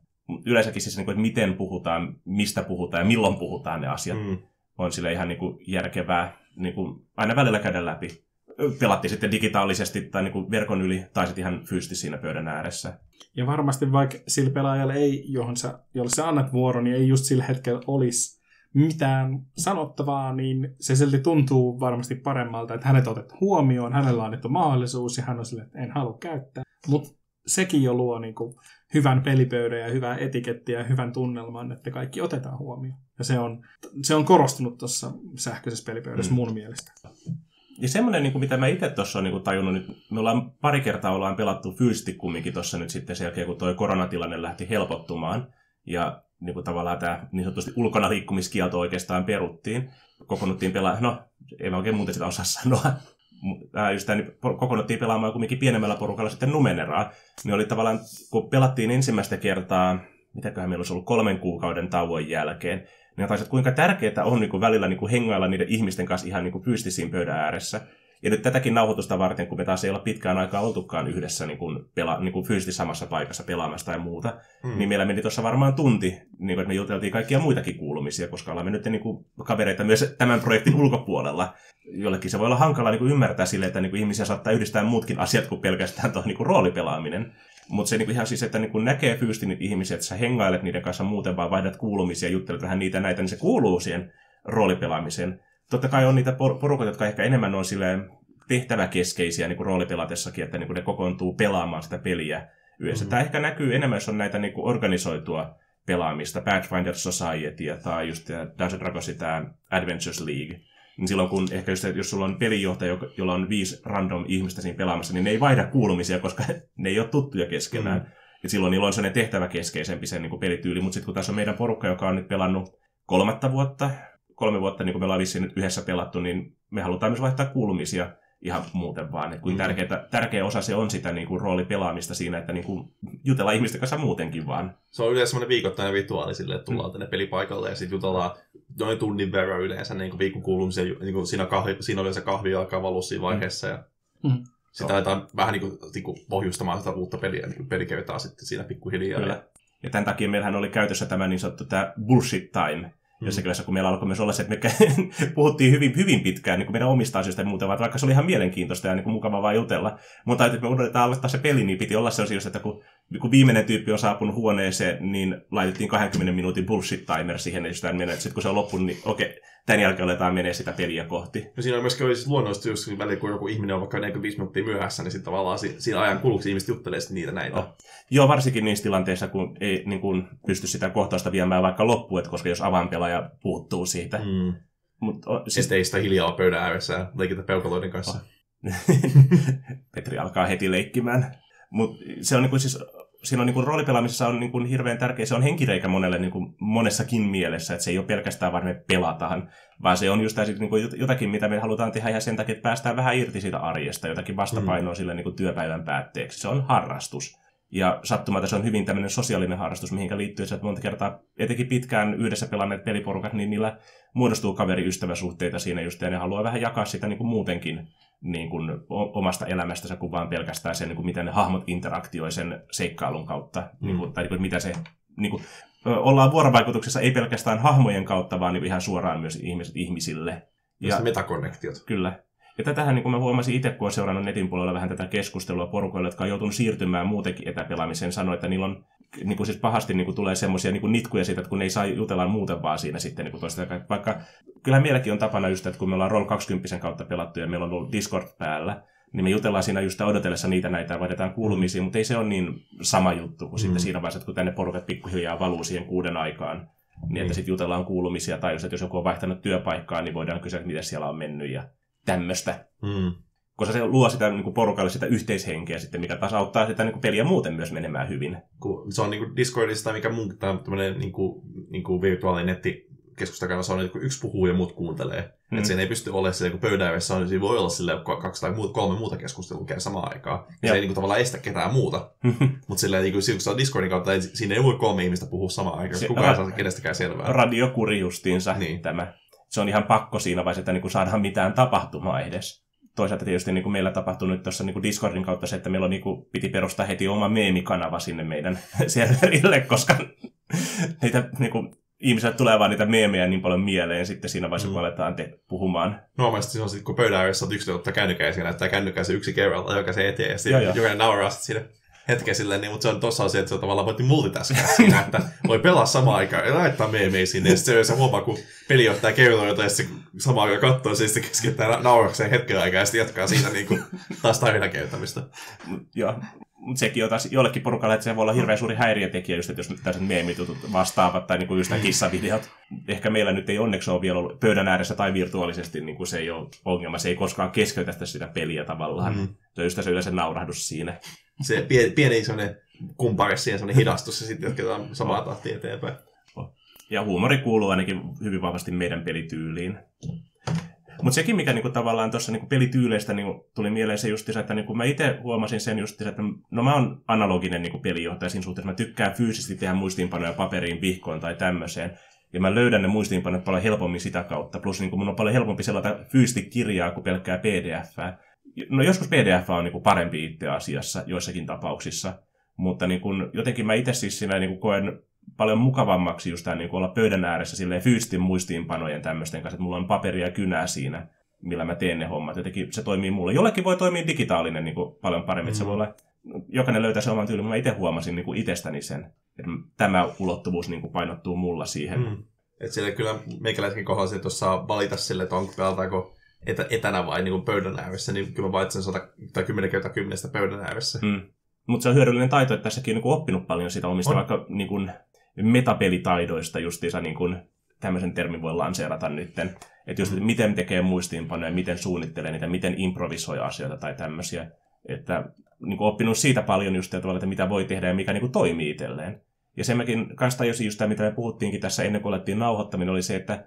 Yleensäkin siis, niinku, että miten puhutaan, mistä puhutaan ja milloin puhutaan ne asiat. Mm. On sille ihan niinku järkevää niinku, aina välillä käydä läpi pelattiin sitten digitaalisesti tai niin kuin verkon yli, tai sitten ihan fyysisesti siinä pöydän ääressä. Ja varmasti vaikka sillä pelaajalle ei, johon sä, jolle sä annat vuoron, niin ei just sillä hetkellä olisi mitään sanottavaa, niin se silti tuntuu varmasti paremmalta, että hänet otettu huomioon, hänellä on annettu mahdollisuus ja hän on sille, että en halua käyttää. Mutta sekin jo luo niin kuin, hyvän pelipöydän ja hyvää etikettiä ja hyvän tunnelman, että kaikki otetaan huomioon. Ja se on, se on korostunut tuossa sähköisessä pelipöydässä mm. mun mielestä. Ja semmoinen, niin kuin mitä mä itse tuossa olen niin tajunnut, nyt me ollaan pari kertaa ollaan pelattu fyysisesti kumminkin tuossa nyt sitten sen jälkeen, kun tuo koronatilanne lähti helpottumaan. Ja niin kuin tavallaan tämä niin sanotusti ulkona liikkumiskielto oikeastaan peruttiin. Kokonuttiin pelaa, no ei mä oikein muuten sitä osaa sanoa. Äh, just tämä, niin kokonuttiin pelaamaan kumminkin pienemmällä porukalla sitten Numeneraa. Niin oli tavallaan, kun pelattiin ensimmäistä kertaa, mitäköhän meillä olisi ollut kolmen kuukauden tauon jälkeen, niin taisi, että kuinka tärkeää on niin kuin välillä niin kuin hengailla niiden ihmisten kanssa ihan niin kuin fyysisesti siinä pöydän ääressä. Ja nyt tätäkin nauhoitusta varten, kun me taas ei olla pitkään aikaa oltukaan yhdessä niin kuin pela, niin kuin fyysisesti samassa paikassa pelaamassa tai muuta, mm. niin meillä meni tuossa varmaan tunti, niin kuin, että me juteltiin kaikkia muitakin kuulumisia, koska olemme nyt niin kuin kavereita myös tämän projektin ulkopuolella. Jollekin se voi olla hankala niin kuin ymmärtää sille, että niin kuin ihmisiä saattaa yhdistää muutkin asiat kuin pelkästään tuo niin kuin roolipelaaminen. Mutta se niinku ihan siis, että niinku näkee fyysisesti niitä ihmisiä, että sä hengailet niiden kanssa muuten, vaan vaihdat kuulumisia juttelet vähän niitä näitä, niin se kuuluu siihen roolipelaamiseen. Totta kai on niitä por- porukat, jotka ehkä enemmän on silleen tehtäväkeskeisiä niin roolipelatessakin, että niin ne kokoontuu pelaamaan sitä peliä yhdessä. Mm-hmm. Tämä ehkä näkyy enemmän, jos on näitä niin organisoitua pelaamista, Pathfinder Society tai just Dungeons Dragonsin tämä Adventures League. Niin silloin kun ehkä just, jos sulla on pelijohtaja, jolla on viisi random ihmistä siinä pelaamassa, niin ne ei vaihda kuulumisia, koska *laughs* ne ei ole tuttuja keskenään. Mm. Ja silloin niillä on sellainen tehtäväkeskeisempi se niin kuin pelityyli. Mutta sitten kun tässä on meidän porukka, joka on nyt pelannut kolmatta vuotta, kolme vuotta, niin kuin me ollaan vissiin nyt yhdessä pelattu, niin me halutaan myös vaihtaa kuulumisia ihan muuten vaan. Että kuin mm. tärkeä, tärkeä osa se on sitä niin kuin, roolipelaamista siinä, että niin kuin, jutellaan ihmisten kanssa muutenkin vaan. Se on yleensä semmoinen viikoittainen rituaali sille, että tullaan mm. tänne pelipaikalle ja sitten jutellaan noin tunnin verran yleensä niin kuin viikon kuulumisia. Niin kuin siinä, kahvi, siinä yleensä kahvi alkaa valua siinä vaiheessa ja mm. sitä aletaan vähän niin kuin, niin kuin pohjustamaan sitä uutta peliä, niin pelikertaa sitten siinä pikkuhiljaa. Kyllä. Ja tämän takia meillähän oli käytössä tämä niin sanottu tämä bullshit time, Mm. Jossakin vaiheessa, kun meillä alkoi myös olla se, että me *laughs* puhuttiin hyvin, hyvin pitkään niin kuin meidän omista asioista ja muuta, vaikka se oli ihan mielenkiintoista ja niin kuin mukava vaan jutella. Mutta että me unohdetaan aloittaa se peli, niin piti olla se just, että kun, kun viimeinen tyyppi on saapunut huoneeseen, niin laitettiin 20 minuutin bullshit timer siihen, ja sitten kun se on loppunut, niin okei, tämän jälkeen aletaan menee sitä peliä kohti. No siinä on myöskin siis luonnollisesti, jos välillä kun joku ihminen on vaikka 45 minuuttia myöhässä, niin sitten tavallaan siinä ajan kuluksi ihmiset juttelee niitä näitä. Oh. Joo, varsinkin niissä tilanteissa, kun ei niin kun pysty sitä kohtausta viemään vaikka loppuun, koska jos avainpelaaja puuttuu siitä. Mm. Mut, o, siis... Sitten ei sitä hiljaa pöydän ääressä ja leikitä peukaloiden kanssa. Oh. *laughs* Petri alkaa heti leikkimään. Mutta se on niin siis siinä on niin kuin, roolipelaamisessa on niin kuin, hirveän tärkeä, se on henkireikä monelle niin kuin, monessakin mielessä, että se ei ole pelkästään vaan me pelataan, vaan se on just niin kuin, jotakin, mitä me halutaan tehdä ihan sen takia, että päästään vähän irti siitä arjesta, jotakin vastapainoa mm. sille niin kuin, työpäivän päätteeksi. Se on harrastus. Ja sattumalta se on hyvin tämmöinen sosiaalinen harrastus, mihinkä liittyy se, että monta kertaa etenkin pitkään yhdessä pelanneet peliporukat, niin niillä muodostuu kaveriystäväsuhteita siinä just, ja ne haluaa vähän jakaa sitä niin kuin muutenkin niin kuin omasta elämästänsä kuin vaan pelkästään sen, niin kuin miten ne hahmot interaktioivat sen seikkailun kautta, mm. niin kuin, tai niin kuin, mitä se niin kuin, ollaan vuorovaikutuksessa ei pelkästään hahmojen kautta, vaan niin ihan suoraan myös ihmiset ihmisille. Ja metakonnektiot. Kyllä. Ja tätähän niin kuin mä huomasin itse, kun olen seurannut netin puolella vähän tätä keskustelua porukoille, jotka on joutunut siirtymään muutenkin etäpelaamiseen, sanoi, että niillä on niin kuin siis pahasti niin kuin tulee semmoisia niin nitkuja siitä, että kun ne ei saa jutella muuten vaan siinä sitten niin kuin toista. Vaikka kyllä meilläkin on tapana just, että kun me ollaan Roll 20 kautta pelattu ja meillä on ollut Discord päällä, niin me jutellaan siinä just odotellessa niitä näitä ja vaihdetaan kuulumisia, mutta ei se ole niin sama juttu kuin mm. sitten siinä vaiheessa, että kun tänne porukat pikkuhiljaa valuu siihen kuuden aikaan, niin että mm. sitten jutellaan kuulumisia tai jos, että jos joku on vaihtanut työpaikkaa, niin voidaan kysyä, että miten siellä on mennyt ja tämmöistä. Mm. Koska se luo sitä niin kuin porukalle sitä yhteishenkeä sitten, mikä taas auttaa sitä niin kuin peliä muuten myös menemään hyvin. Se on niin kuin Discordissa tai mikä muu tämmöinen niin kuin, niin kuin virtuaalinen netti keskustakanava, on niin kuin yksi puhuu ja muut kuuntelee. Mm. Että siinä ei pysty olemaan se, kun pöydän on, niin siinä voi olla sille kaksi tai muuta, kolme muuta keskustelua käy samaan aikaan. Ja se ei niin kuin, tavallaan estä ketään muuta. *laughs* Mutta silleen, niin kuin, kun se on Discordin kautta, niin siinä ei voi kolme ihmistä puhua samaan aikaan. Kukaan ei saa kenestäkään selvää. Radiokuri justiinsa niin. tämä se on ihan pakko siinä vaiheessa, että niin kuin saadaan mitään tapahtumaa edes. Toisaalta tietysti niin kuin meillä tapahtui nyt tuossa niin kuin Discordin kautta se, että meillä on, niin kuin, piti perustaa heti oma meemikanava sinne meidän *laughs* serverille, koska *laughs* niitä niin kuin, ihmiset tulee vaan niitä meemejä niin paljon mieleen sitten siinä vaiheessa, mm. kun aletaan te- puhumaan. Normaalisti se on sitten, kun pöydän ääressä on yksi ottaa kännykää ja näyttää kännykkää se yksi kerralla, joka se eteen ja sitten jokainen nauraa sitten hetken silleen, niin, mutta se on tossa asia, että se on tavallaan voitti multitaskaa siinä, että voi pelaa samaan aikaan ja laittaa meemejä sinne, ja sitten se huomaa, kun pelijohtaja kertoo jotain, ja sitten samaan aikaan katsoo, ja sitten keskittää naurakseen hetken aikaa, ja sitten jatkaa siitä niin kuin, taas tarinan kertomista. Joo, mutta sekin on taas jollekin porukalle, että se voi olla hirveän suuri häiriötekijä, just, että jos tällaiset meemitutut vastaavat tai niin just nämä kissavideot. Ehkä meillä nyt ei onneksi ole vielä ollut pöydän ääressä tai virtuaalisesti, niin kuin se ei ole ongelma. Se ei koskaan keskeytä sitä peliä tavallaan. Mm. Se on just se yleensä naurahdus siinä se pieni, pieni semmoinen kumpare siihen semmoinen hidastus ja sitten jatketaan samaa tahtia eteenpäin. Ja huumori kuuluu ainakin hyvin vahvasti meidän pelityyliin. Mutta sekin, mikä niinku tavallaan tuossa niinku pelityyleistä niinku tuli mieleen se just, että niinku mä itse huomasin sen just, että no mä oon analoginen niinku pelijohtaja siinä suhteessa, mä tykkään fyysisesti tehdä muistiinpanoja paperiin, vihkoon tai tämmöiseen. Ja mä löydän ne muistiinpanot paljon helpommin sitä kautta. Plus niin mun on paljon helpompi sellaista fyysistä kirjaa kuin pelkkää pdf No joskus pdf on niin kuin parempi itse asiassa joissakin tapauksissa. Mutta niin kuin, jotenkin mä itse siis siinä niin kuin koen paljon mukavammaksi just tämä niin kuin olla pöydän ääressä silleen fyysisten muistiinpanojen tämmöisten kanssa, että mulla on paperia ja kynää siinä, millä mä teen ne hommat. Jotenkin se toimii mulle. Jollekin voi toimia digitaalinen niin kuin paljon paremmin, mm. se voi olla, jokainen löytää sen oman tyylin, mä itse huomasin niin kuin itsestäni sen, että tämä ulottuvuus niin kuin painottuu mulla siihen. Mm. Että siellä kyllä meikäläisenkin kohdalla se, että jos saa valita sille, että onko pelataanko etä, etänä vai niin kuin pöydän ääressä, niin kyllä mä valitsen 100 tai 10 kertaa 10 pöydän ääressä. Mm. Mutta se on hyödyllinen taito, että tässäkin on niin oppinut paljon sitä omista on. vaikka niin kuin, metapelitaidoista justiinsa niin kuin, tämmöisen termin voi lanseerata nytten. Että just, että miten tekee muistiinpanoja, miten suunnittelee niitä, miten improvisoi asioita tai tämmöisiä. Että niin kuin oppinut siitä paljon just tavalla, että mitä voi tehdä ja mikä niin kuin toimii itselleen. Ja sen mäkin kanssa tajusin just tämä, mitä me puhuttiinkin tässä ennen kuin alettiin nauhoittaminen, oli se, että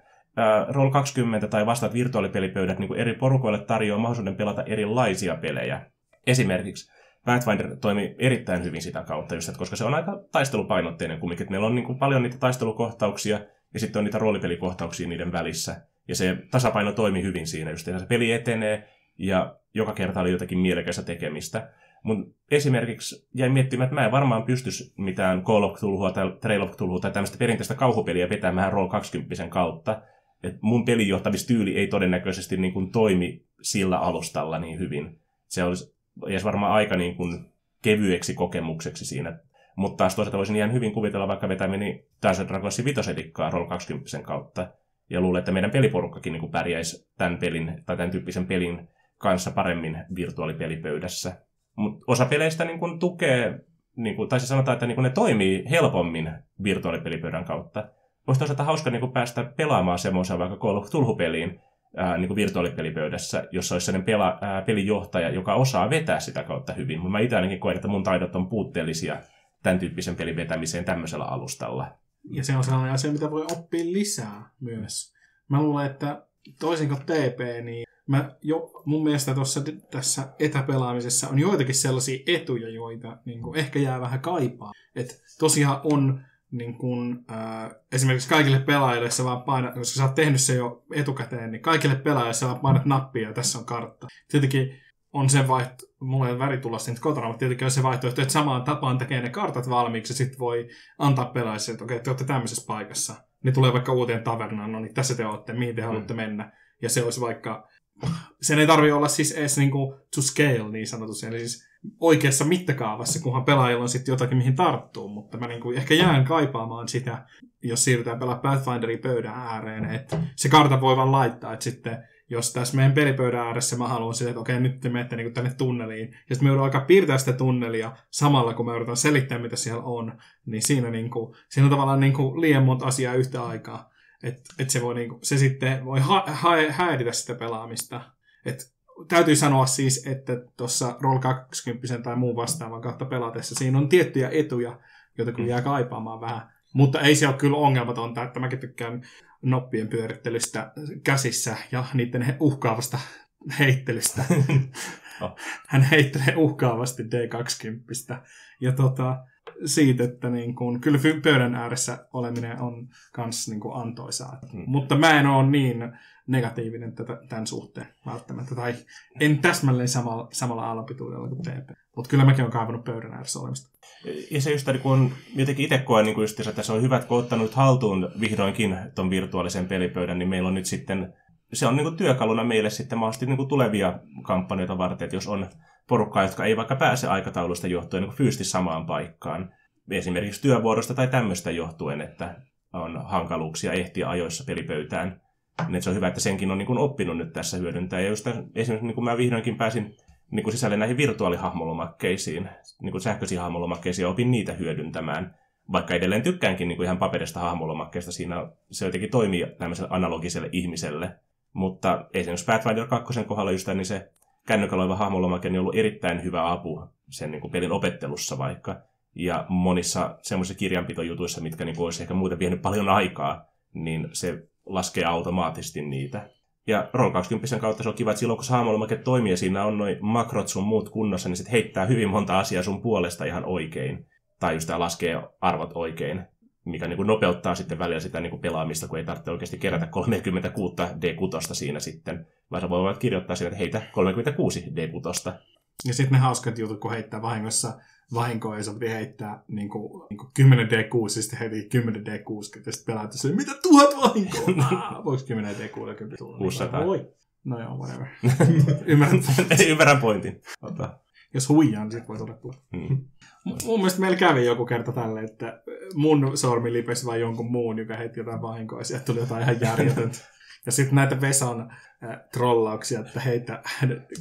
Roll20 tai vastaat virtuaalipelipöydät niin kuin eri porukoille tarjoaa mahdollisuuden pelata erilaisia pelejä. Esimerkiksi Pathfinder toimii erittäin hyvin sitä kautta, just, että koska se on aika taistelupainotteinen kumminkin. Meillä on niin kuin paljon niitä taistelukohtauksia ja sitten on niitä roolipelikohtauksia niiden välissä. Ja se tasapaino toimii hyvin siinä, just se peli etenee ja joka kerta oli jotakin mielekästä tekemistä. Mun esimerkiksi jäin miettimään, että mä en varmaan pystyisi mitään Call of Cthulhua tai Trail of Cthulhua tai tämmöistä perinteistä kauhupeliä vetämään Roll 20 kautta. Et mun pelijohtamistyyli ei todennäköisesti niin kuin toimi sillä alustalla niin hyvin. Se olisi jäisi varmaan aika niin kuin kevyeksi kokemukseksi siinä. Mutta taas toisaalta voisin ihan hyvin kuvitella vaikka vetämini Dungeons Dragonsin vitosedikkaa Roll 20 kautta. Ja luulen, että meidän peliporukkakin niin kuin pärjäisi tämän pelin tai tämän tyyppisen pelin kanssa paremmin virtuaalipelipöydässä. Mutta osa peleistä niin kuin tukee, niin kuin, tai siis sanotaan, että niin kuin ne toimii helpommin virtuaalipelipöydän kautta. Voisi toisaalta hauska niin kuin päästä pelaamaan semmoisen vaikka Tulhu-peliin, ää, niin kuin virtuaalipelipöydässä, jossa olisi sellainen pela, ää, pelijohtaja, joka osaa vetää sitä kautta hyvin. Mutta mä itse ainakin koen, että mun taidot on puutteellisia tämän tyyppisen pelin vetämiseen tämmöisellä alustalla. Ja se on sellainen asia, mitä voi oppia lisää myös. Mä luulen, että toisin kuin TP, niin mä jo, mun mielestä tossa, tässä etäpelaamisessa on joitakin sellaisia etuja, joita niin ehkä jää vähän kaipaa. Et tosiaan on niin kun, äh, esimerkiksi kaikille pelaajille sä vaan painat, koska sä oot tehnyt se jo etukäteen, niin kaikille pelaajille sä vaan painat nappia ja tässä on kartta. Tietenkin on se vaihto, mulla ei väritulosta nyt kotona, mutta tietenkin on se vaihtoehto, että samaan tapaan tekee ne kartat valmiiksi ja sitten voi antaa pelaajille, että okei, okay, te olette tämmöisessä paikassa. Niin tulee vaikka uuteen tavernaan, no niin tässä te olette, mihin te mm. haluatte mennä. Ja se olisi vaikka, sen ei tarvi olla siis edes niinku to scale niin sanotusti, eli siis oikeassa mittakaavassa, kunhan pelaajilla on sitten jotakin, mihin tarttuu, mutta mä niinku ehkä jään kaipaamaan sitä, jos siirrytään pelaa Pathfinderin pöydän ääreen, että se karta voi vaan laittaa, että sitten jos tässä meidän pelipöydän ääressä mä haluan sitä, että okei, nyt te menette niin tänne tunneliin, ja sitten me joudun alkaa piirtää sitä tunnelia samalla, kun me yritetään selittää, mitä siellä on, niin siinä, niin kuin, siinä on tavallaan niin kuin liian monta asiaa yhtä aikaa. Että et se, voi, niin se sitten voi ha- ha- häiritä sitä pelaamista. Et täytyy sanoa siis, että tuossa Roll 20 tai muun vastaavan kautta pelatessa siinä on tiettyjä etuja, joita kyllä jää kaipaamaan vähän. Mutta ei se ole kyllä ongelmatonta, että mäkin tykkään noppien pyörittelystä käsissä ja niiden uhkaavasta heittelystä. *laughs* Oh. Hän heittelee uhkaavasti D20. Ja tota, siitä, että niin kun, kyllä pöydän ääressä oleminen on myös niin antoisaa. Mm. Mutta mä en ole niin negatiivinen tätä, tämän suhteen välttämättä. Tai en täsmälleen samalla, samalla alapituudella kuin TP. Mutta kyllä mäkin olen kaivannut pöydän ääressä olemista. Ja se just, kun on jotenkin itse koen, niin just, että se on hyvä, kun ottanut haltuun vihdoinkin tuon virtuaalisen pelipöydän, niin meillä on nyt sitten, se on niin kuin työkaluna meille sitten mahdollisesti niin kuin tulevia kampanjoita varten, että jos on porukkaa, jotka ei vaikka pääse aikataulusta johtuen niin fyysisesti samaan paikkaan, esimerkiksi työvuorosta tai tämmöistä johtuen, että on hankaluuksia ehtiä ajoissa pelipöytään, niin se on hyvä, että senkin on niin oppinut nyt tässä hyödyntää. Ja just esimerkiksi niin mä vihdoinkin pääsin niin sisälle näihin virtuaalihahmolomakkeisiin, niin sähköisiin hahmolomakkeisiin, ja opin niitä hyödyntämään. Vaikka edelleen tykkäänkin niin ihan paperista hahmolomakkeesta, siinä se jotenkin toimii tämmöiselle analogiselle ihmiselle. Mutta esimerkiksi Pathfinder 2 kohdalla just niin se kännykällä oleva hahmolomake on ollut erittäin hyvä apu sen niin pelin opettelussa vaikka. Ja monissa semmoisissa kirjanpitojutuissa, mitkä niin olisi ehkä muuten vienyt paljon aikaa, niin se laskee automaattisesti niitä. Ja Roll20 kautta se on kiva, että silloin kun hahmolomake toimii ja siinä on noin makrot sun muut kunnossa, niin sit heittää hyvin monta asiaa sun puolesta ihan oikein. Tai just laskee arvot oikein. mikä niin kuin nopeuttaa sitten välillä sitä niin kuin pelaamista, kun ei tarvitse oikeasti kerätä 36 D6 siinä sitten, vaan sä voit kirjoittaa siinä, että heitä 36 D6. Ja sitten ne hauskat jutut, kun heittää vahingossa vahinkoa, ja se piti heittää niin kuin, niin kuin 10 D6, ja sitten heitti 10 D6, ja sitten pelaat se, mitä tuhat vahinkoa? Voiko 10 D6 tulla? 600. Voi. No joo, whatever. *laughs* Ymmärrän. Ymmärrän pointin. Ota. Jos huijaan, niin sitten voi tulla tulla. Mun mielestä meillä kävi joku kerta tälle, että mun sormi lipesi vai jonkun muun, joka heitti jotain vahinkoa, ja sieltä tuli jotain ihan järjetöntä. Ja sitten näitä Vesan äh, trollauksia, että heitä,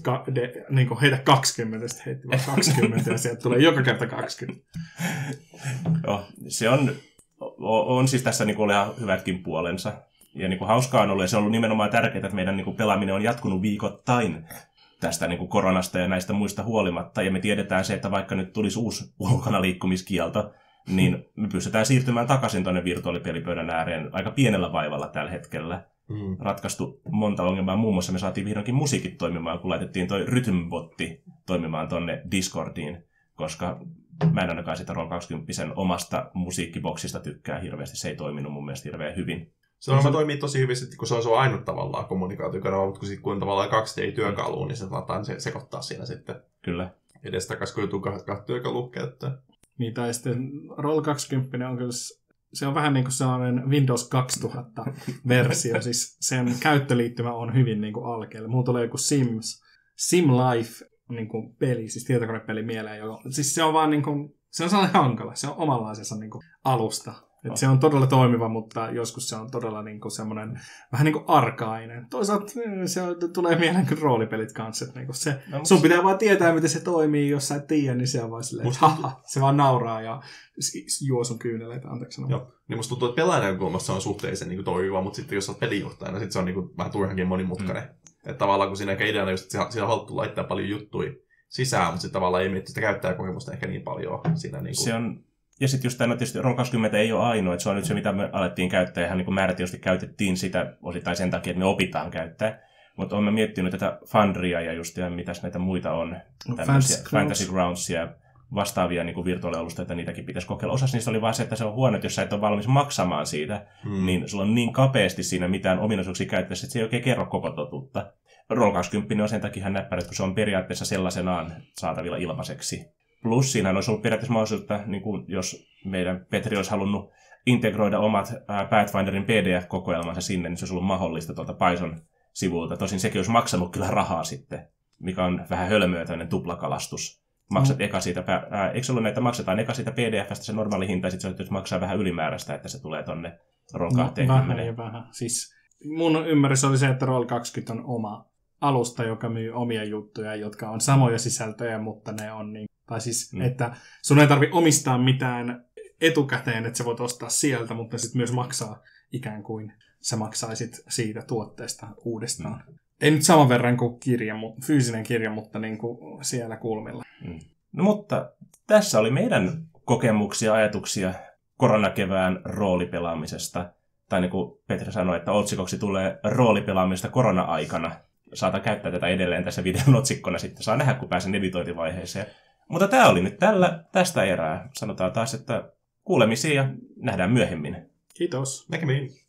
ka, de, niin kuin heitä 20, sitten heitti vaan 20, ja sieltä tulee joka kerta 20. Joo, se on, on, on siis tässä niin kuin ihan hyvätkin puolensa. Ja niin kuin hauskaa on ollut, ja se on ollut nimenomaan tärkeää, että meidän niin kuin pelaaminen on jatkunut viikoittain tästä niin kuin koronasta ja näistä muista huolimatta. Ja me tiedetään se, että vaikka nyt tulisi uusi ulkona liikkumiskielto, niin me pystytään siirtymään takaisin tuonne virtuaalipelipöydän ääreen aika pienellä vaivalla tällä hetkellä. Mm. Ratkaistu monta ongelmaa. Muun muassa me saatiin vihdoinkin musiikit toimimaan, kun laitettiin toi Rhythmbotti toimimaan tuonne Discordiin, koska mä en ainakaan sitä Roll 20 omasta musiikkiboksista tykkää hirveästi. Se ei toiminut mun mielestä hirveän hyvin. Se varmaan toimii tosi hyvin, sitten, kun se on sun ainut tavallaan kommunikaatiokanava, mutta kun, sit, kun on tavallaan kaksi D-työkalua, niin se saattaa se, sekoittaa siinä sitten Kyllä. edestakaisin, kun joutuu kahta, kahta työkalua käyttää. Niin, tai sitten Roll 20 on kyllä, se on vähän niin kuin sellainen Windows 2000-versio, *laughs* siis sen käyttöliittymä on hyvin niin kuin alkeella. Mulla tulee joku Sims, Sim Life niin kuin peli, siis tietokonepeli mieleen. Joka, siis se on vaan niin kuin, se on sellainen hankala, se on omanlaisensa niin kuin alusta. Et se on todella toimiva, mutta joskus se on todella niin kuin semmoinen vähän niin kuin arkainen. Toisaalta eh, se on, tulee mieleen kuin roolipelit kanssa. Että niin kuin se, No, sun pitää vaan tietää, miten se toimii, jos sä et tiedä, niin se on vaan silleen, Musta- haha, se vaan nauraa ja juo sun kyyneleitä, anteeksi sanoa. Joo. Niin musta tuntuu, että pelaajan näkökulmasta se on suhteellisen niin toimiva, mutta sitten jos sä oot pelijohtajana, sitten se on niin kuin, vähän turhankin monimutkainen. Mm. Että tavallaan kun siinä ehkä ideana just, että siellä on haluttu laittaa paljon juttuja sisään, mutta sitten tavallaan ei miettiä sitä käyttäjäkokemusta ehkä niin paljon siinä. Niin kuin... Se on, ja sitten just tämä, no tietysti Roll 20 ei ole ainoa, että se on nyt se, mitä me alettiin käyttää, ihan niin kuin määrätietoisesti käytettiin sitä osittain sen takia, että me opitaan käyttää. Mutta olemme miettinyt tätä Fundria ja just ja mitäs näitä muita on, tämmöisiä Fantasy Fantasy Groundsia ja vastaavia niin virtuaalialustoja, että niitäkin pitäisi kokeilla. Osassa niistä oli vaan se, että se on huono, että jos sä et ole valmis maksamaan siitä, Hmm. niin sulla on niin kapeasti siinä mitään ominaisuuksia käyttäessä, että se ei oikein kerro koko totuutta. Roll 20 on sen takia ihan näppärä, kun se on periaatteessa sellaisenaan saatavilla ilmaiseksi. Plus siinä olisi ollut periaatteessa mahdollisuutta, niin kuin jos meidän Petri olisi halunnut integroida omat ää, Pathfinderin PDF-kokoelmansa sinne, niin se olisi ollut mahdollista tuolta Python sivulta. Tosin sekin olisi maksanut kyllä rahaa sitten, mikä on vähän hölmöä tämmöinen tuplakalastus. Maksat eka siitä, ää, eikö se ollut näitä, maksetaan eka siitä PDFstä se normaali hinta, ja sitten se maksaa vähän ylimääräistä, että se tulee tonne Roll No, 20. vähän ja vähän. Siis mun ymmärrys oli se, että Roll 20 on oma alusta, joka myy omia juttuja, jotka on samoja sisältöjä, mutta ne on niin... Tai siis, Mm. mm. että sun ei tarvi omistaa mitään etukäteen, että sä voit ostaa sieltä, mutta sitten myös maksaa ikään kuin sä maksaisit siitä tuotteesta uudestaan. Mm. Ei nyt saman verran kuin kirja, fyysinen kirja, mutta niin kuin siellä kulmilla. No mutta tässä oli meidän kokemuksia ja ajatuksia koronakevään roolipelaamisesta. Tai niin kuin Petri sanoi, että otsikoksi tulee roolipelaamista korona-aikana. Saatan käyttää tätä edelleen tässä videon otsikkona sitten. Saa nähdä, kun pääsen editointivaiheeseen. Mutta tämä oli nyt tällä, tästä erää. Sanotaan taas, että kuulemisia ja nähdään myöhemmin. Kiitos. Näkemiin.